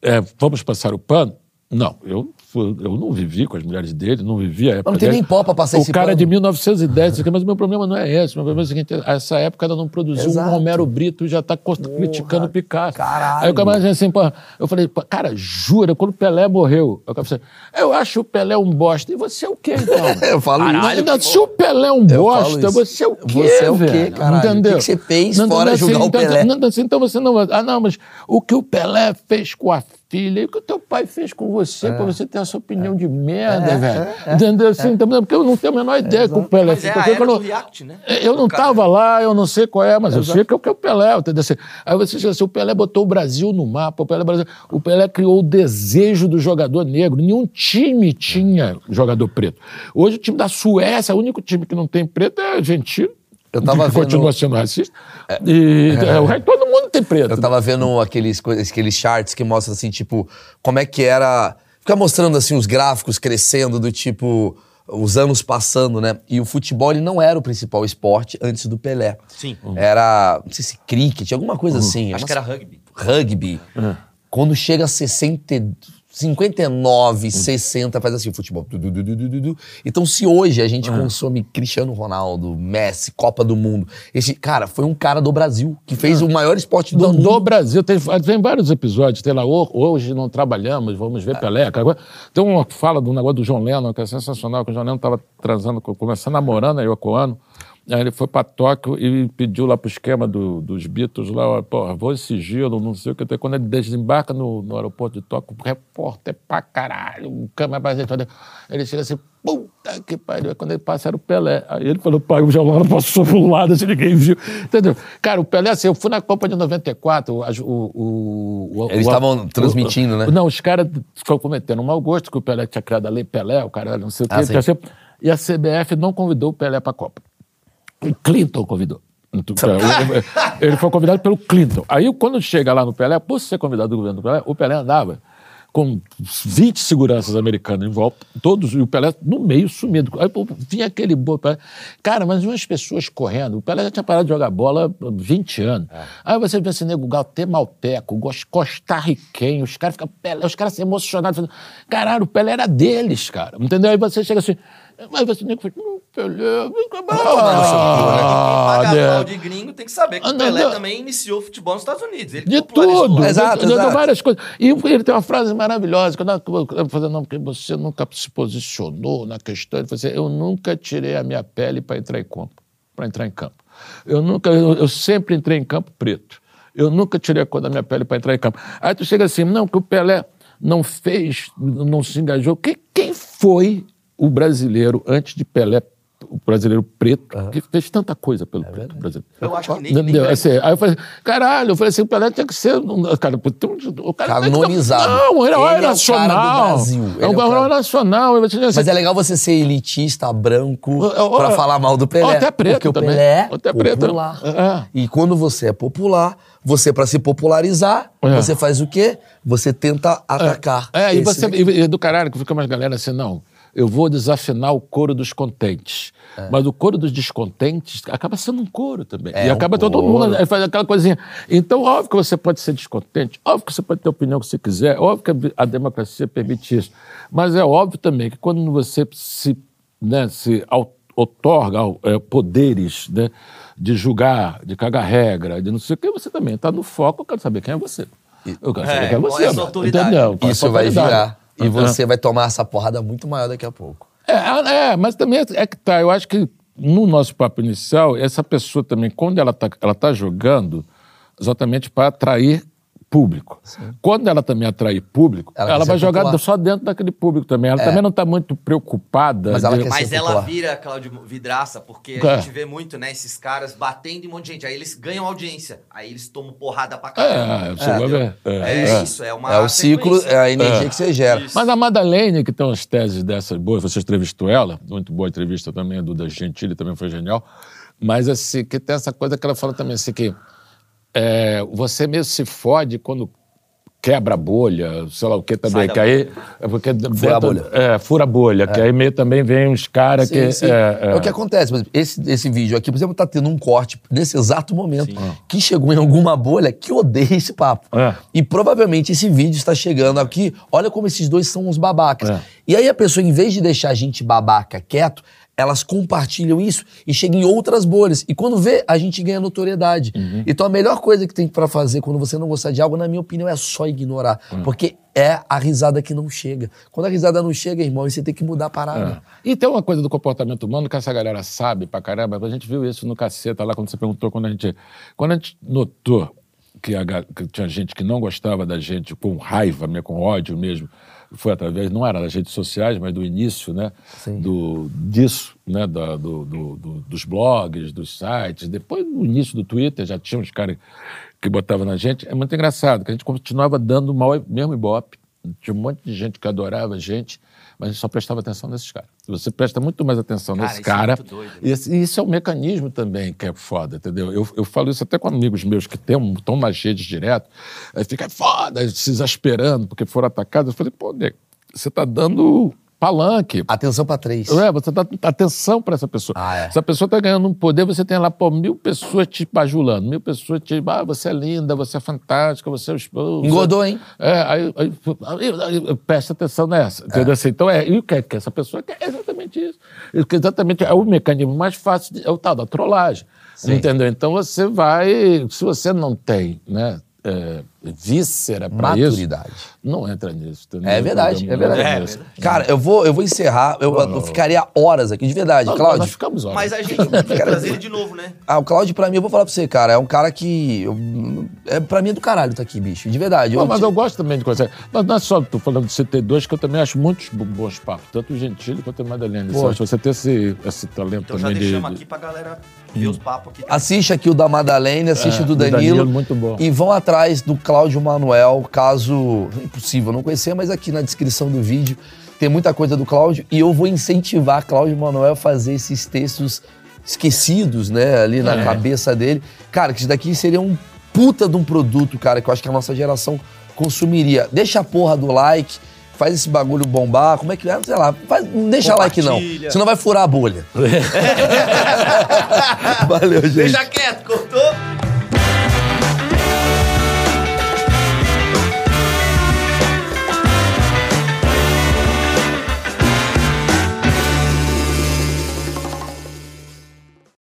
É, vamos passar o pano? Não, eu eu não vivi com as mulheres dele, não vivi a época. Não tem dele. nem pó pra passar o esse cara é de 1910, mas o meu problema não é esse. O meu problema é o seguinte: essa época ela não produziu Exato. um Romero Brito já tá criticando o Picasso. Caralho. Aí o camarada assim, pô, eu falei, cara, jura, quando o Pelé morreu, eu falei, eu acho o Pelé um bosta. E você é o quê, então? eu falo Caralho, isso. Se o Pelé é um bosta, você é o quê? Você é o quê, cara? Entendeu? O que você fez não, fora não, assim, julgar então, o Pelé? Não, assim, então você não. Ah, não, mas o que o Pelé fez com a filha, e o que o teu pai fez com você, é. pra você ter essa opinião é. de merda, é, velho. É, é, Entendeu? Assim, então, porque eu não tenho a menor ideia com o Pelé. Mas é a eu, não, react, né? eu não tava lá, eu não sei qual é, mas eu sei que é o que é o Pelé, entendeu? Assim, aí você diz assim, o Pelé botou o Brasil no mapa, o Pelé, o Pelé criou o desejo do jogador negro. Nenhum time tinha jogador preto. Hoje o time da Suécia, o único time que não tem preto é argentino. Eu tava vendo... Continua sendo racista. É, e é, o resto, todo mundo tem preto. Eu tava vendo aqueles, aqueles charts que mostram assim, tipo, como é que era. Fica mostrando assim os gráficos crescendo do tipo. os anos passando, né? E o futebol ele não era o principal esporte antes do Pelé. Sim. Era, não sei se cricket, alguma coisa assim. Acho que era rugby. rugby. Quando chega a 60, e- 59, 60, faz assim, futebol. Du, du, du. Então, se hoje a gente consome Cristiano Ronaldo, Messi, Copa do Mundo, esse cara foi um cara do Brasil que fez o maior esporte do Do, mundo. do Brasil, tem, tem vários episódios, tem lá, "Ho- hoje não trabalhamos, vamos ver Pelé. aquela coisa. Tem uma fala do negócio do João Lennon, que é sensacional, que o João Lennon estava transando, com- começando namorando a Yoko Ono, aí ele foi para Tóquio e pediu lá pro esquema do- dos Beatles, lá, pô, vou esse giro, não sei o que, quando ele desembarca no, no aeroporto de Tóquio, o repórter pra caralho, o câmera brasileira, ele chega assim, puta que pariu, quando ele passa era o Pelé. Aí ele falou, pai, o Lennon passou pro lado, assim, ninguém viu, entendeu? Cara, o Pelé, assim, eu fui na Copa de 94, o- o... o, o Eles o- estavam o- transmitindo, né? Não, os caras ficam cometendo um mau gosto, que o Pelé tinha criado a lei Pelé, o cara não sei o quê. Ah, e a CBF não convidou o Pelé para a Copa. O Clinton convidou. Ele foi convidado pelo Clinton. Aí, quando chega lá no Pelé, por ser convidado do governo do Pelé, o Pelé andava com 20 seguranças americanos em volta, todos, e o Pelé no meio sumido. Aí pô, vinha aquele bolo. Pelé. Cara, mas umas pessoas correndo. O Pelé já tinha parado de jogar bola há 20 anos. Aí você vê esse nego guatemalteco, costarriquenho, os caras ficam. Pelé, os caras se emocionados. Caralho, o Pelé era deles, cara. Entendeu? Aí você chega assim. Aí você fala, "Hum, Pelé. vem cá, Quem paga né? pau de gringo tem que saber que Ah, o não, Pelé não. também iniciou o futebol nos Estados Unidos. Ele De tudo. Exato, de, de- de exato. várias coisas. E ele tem uma frase maravilhosa, que eu vou fazer, não, porque você nunca se posicionou na questão. Ele falou assim, eu nunca tirei a minha pele para entrar em campo. Para entrar em campo. Eu nunca, eu, eu sempre entrei em campo preto. Eu nunca tirei a cor da minha pele para entrar em campo. Aí tu chega assim, não, que o Pelé não fez, não se engajou. Quem, quem foi o brasileiro antes de Pelé, o brasileiro preto, que fez tanta coisa pelo preto brasileiro? Eu acho que nem- nem- Assim, aí eu falei, caralho, eu falei assim, o Pelé tinha que ser. um- Cara, um- o cara Canonizado. Não, ele é um é o herói nacional. cara do Brasil. Ele É um é o herói cara- nacional. assim, Mas é legal você ser elitista, branco, ó, pra falar mal do Pelé. até preto porque o também. Pelé é Até preto. popular. É. E quando você é popular, você, pra se popularizar, É. você faz o quê? Você tenta atacar. É, e você daqui. e, e do caralho que fica umas galera assim, não. Eu vou desafinar o coro dos contentes. Mas o coro dos descontentes acaba sendo um coro também. É e um acaba todo coro. mundo faz aquela coisinha. Então, óbvio que você pode ser descontente, óbvio que você pode ter a opinião que você quiser, óbvio que a- democracia permite isso. Mas é óbvio também que quando você se, né, se otorga é, poderes né, de julgar, de cagar regra, de não sei o que, você também está no foco, eu quero saber quem é você. Eu quero saber É, quem é você. é autoridade? Entendeu? É Isso vai virar. E É. você vai tomar essa porrada muito maior daqui a pouco. É, é, mas também é que tá. Eu acho que no nosso papo inicial, essa pessoa também, quando ela está ela tá jogando, exatamente para atrair público. Quando ela também atrair público, Ela ela, vai jogar popular. só dentro daquele público também. Ela também não está muito preocupada. Mas ela de- Mas ela popular. vira, Cláudio, vidraça, porque a É. gente vê muito, né, esses caras batendo em um monte de gente. Aí eles ganham audiência. Aí eles tomam porrada pra É, caramba. entendeu? ver. É, É, é. isso, é uma É o ciclo, é a energia que você gera. Isso. Mas a Madalene, que tem umas teses dessas boas, você entrevistou ela, muito boa entrevista também, a Duda Gentili também foi genial, mas assim, que tem essa coisa que ela fala também, assim, que é, você mesmo se fode quando quebra a bolha, sei lá o que também, Sai que aí... É porque Fura a bolha. É, fura a bolha, que aí meio também vem uns caras que... Sim, sim. É, É, é. o que acontece. Por exemplo, esse, esse vídeo aqui, por exemplo, tá tendo um corte nesse exato momento que chegou em alguma bolha que odeia esse papo. É. E provavelmente esse vídeo está chegando aqui. Olha como esses dois são uns babacas. É. E aí a pessoa, em vez de deixar a gente babaca quieto, elas compartilham isso e chegam em outras bolhas. E quando vê, a gente ganha notoriedade. Uhum. Então a melhor coisa que tem pra fazer quando você não gostar de algo, na minha opinião, é só ignorar. Hum. Porque é a risada que não chega. Quando a risada não chega, irmão, você tem que mudar a parada. É. E tem uma coisa do comportamento humano que essa galera sabe pra caramba. A gente viu isso no caceta lá quando você perguntou quando a gente. Quando a gente notou que, a que tinha gente que não gostava da gente com raiva, com ódio mesmo, foi através, não era das redes sociais, mas do início, né? Do, disso, né? Da- do, do- do- dos blogs, dos sites. Depois, no início do Twitter, já tinha uns caras que botavam na gente. É muito engraçado, que a gente continuava dando o mau- mesmo ibope. Tinha um monte de gente que adorava a gente, mas a gente só prestava atenção nesses caras. Você presta muito mais atenção Cara, nesse é cara. muito doido. E esse- e isso é um mecanismo também que é foda, entendeu? Eu, eu falo isso até com amigos meus que estão nas redes direto, aí fica foda, se exasperando porque foram atacados. Eu falei, pô, nego, você tá dando palanque. Atenção pra três. É, você dá atenção para essa pessoa. Ah, é. Se a pessoa está ganhando um poder, você tem lá, pô, mil pessoas te bajulando, mil pessoas te. Ah, você é linda, você é fantástica, você é o esposo. Engordou, hein? É, aí, aí, aí, aí presta atenção nessa. Entendeu? Assim, então, é, e o que, é que essa pessoa quer? É exatamente isso. Que Exatamente, é o mecanismo mais fácil, de- é o tal da trollagem. Entendeu? Então você vai. Se você não tem, né? É, víscera para isso. Maturidade. Não entra nisso. entendeu? É verdade, é Não verdade. entra nisso. Cara, eu vou, eu vou encerrar. Eu, eu ficaria horas aqui, de verdade. Nós- Cláudio. Nós ficamos horas. Mas a gente tem que trazer ele de novo, né? Ah, o Cláudio, pra mim, eu vou falar pra você, cara, é um cara que. Eu, é, pra mim é do caralho tá aqui, bicho. De verdade. Não, mas eu gosto também de coisa. Mas não é só, tô falando do CT2, que eu também acho muitos bo- bons papos, tanto o Gentili quanto a Madalena. Eu Você ter esse, esse talento Então já também de. deixamos de- aqui pra galera ver os papos aqui. Assiste aqui o da Madalene, assiste É, o do do Danilo. Danilo, muito bom. E vão atrás do Cláudio Manuel, caso. Impossível não conhecer, mas aqui na descrição do vídeo tem muita coisa do Cláudio. E eu vou incentivar Cláudio Manuel a fazer esses textos esquecidos, né, ali na É. cabeça dele. Cara, que isso daqui seria um puta de um produto, cara, que eu acho que a nossa geração consumiria. Deixa a porra do like. Faz esse bagulho bombar, como é que é? Sei lá, faz- não deixa like não, senão vai furar a bolha. Valeu, gente. Deixa quieto,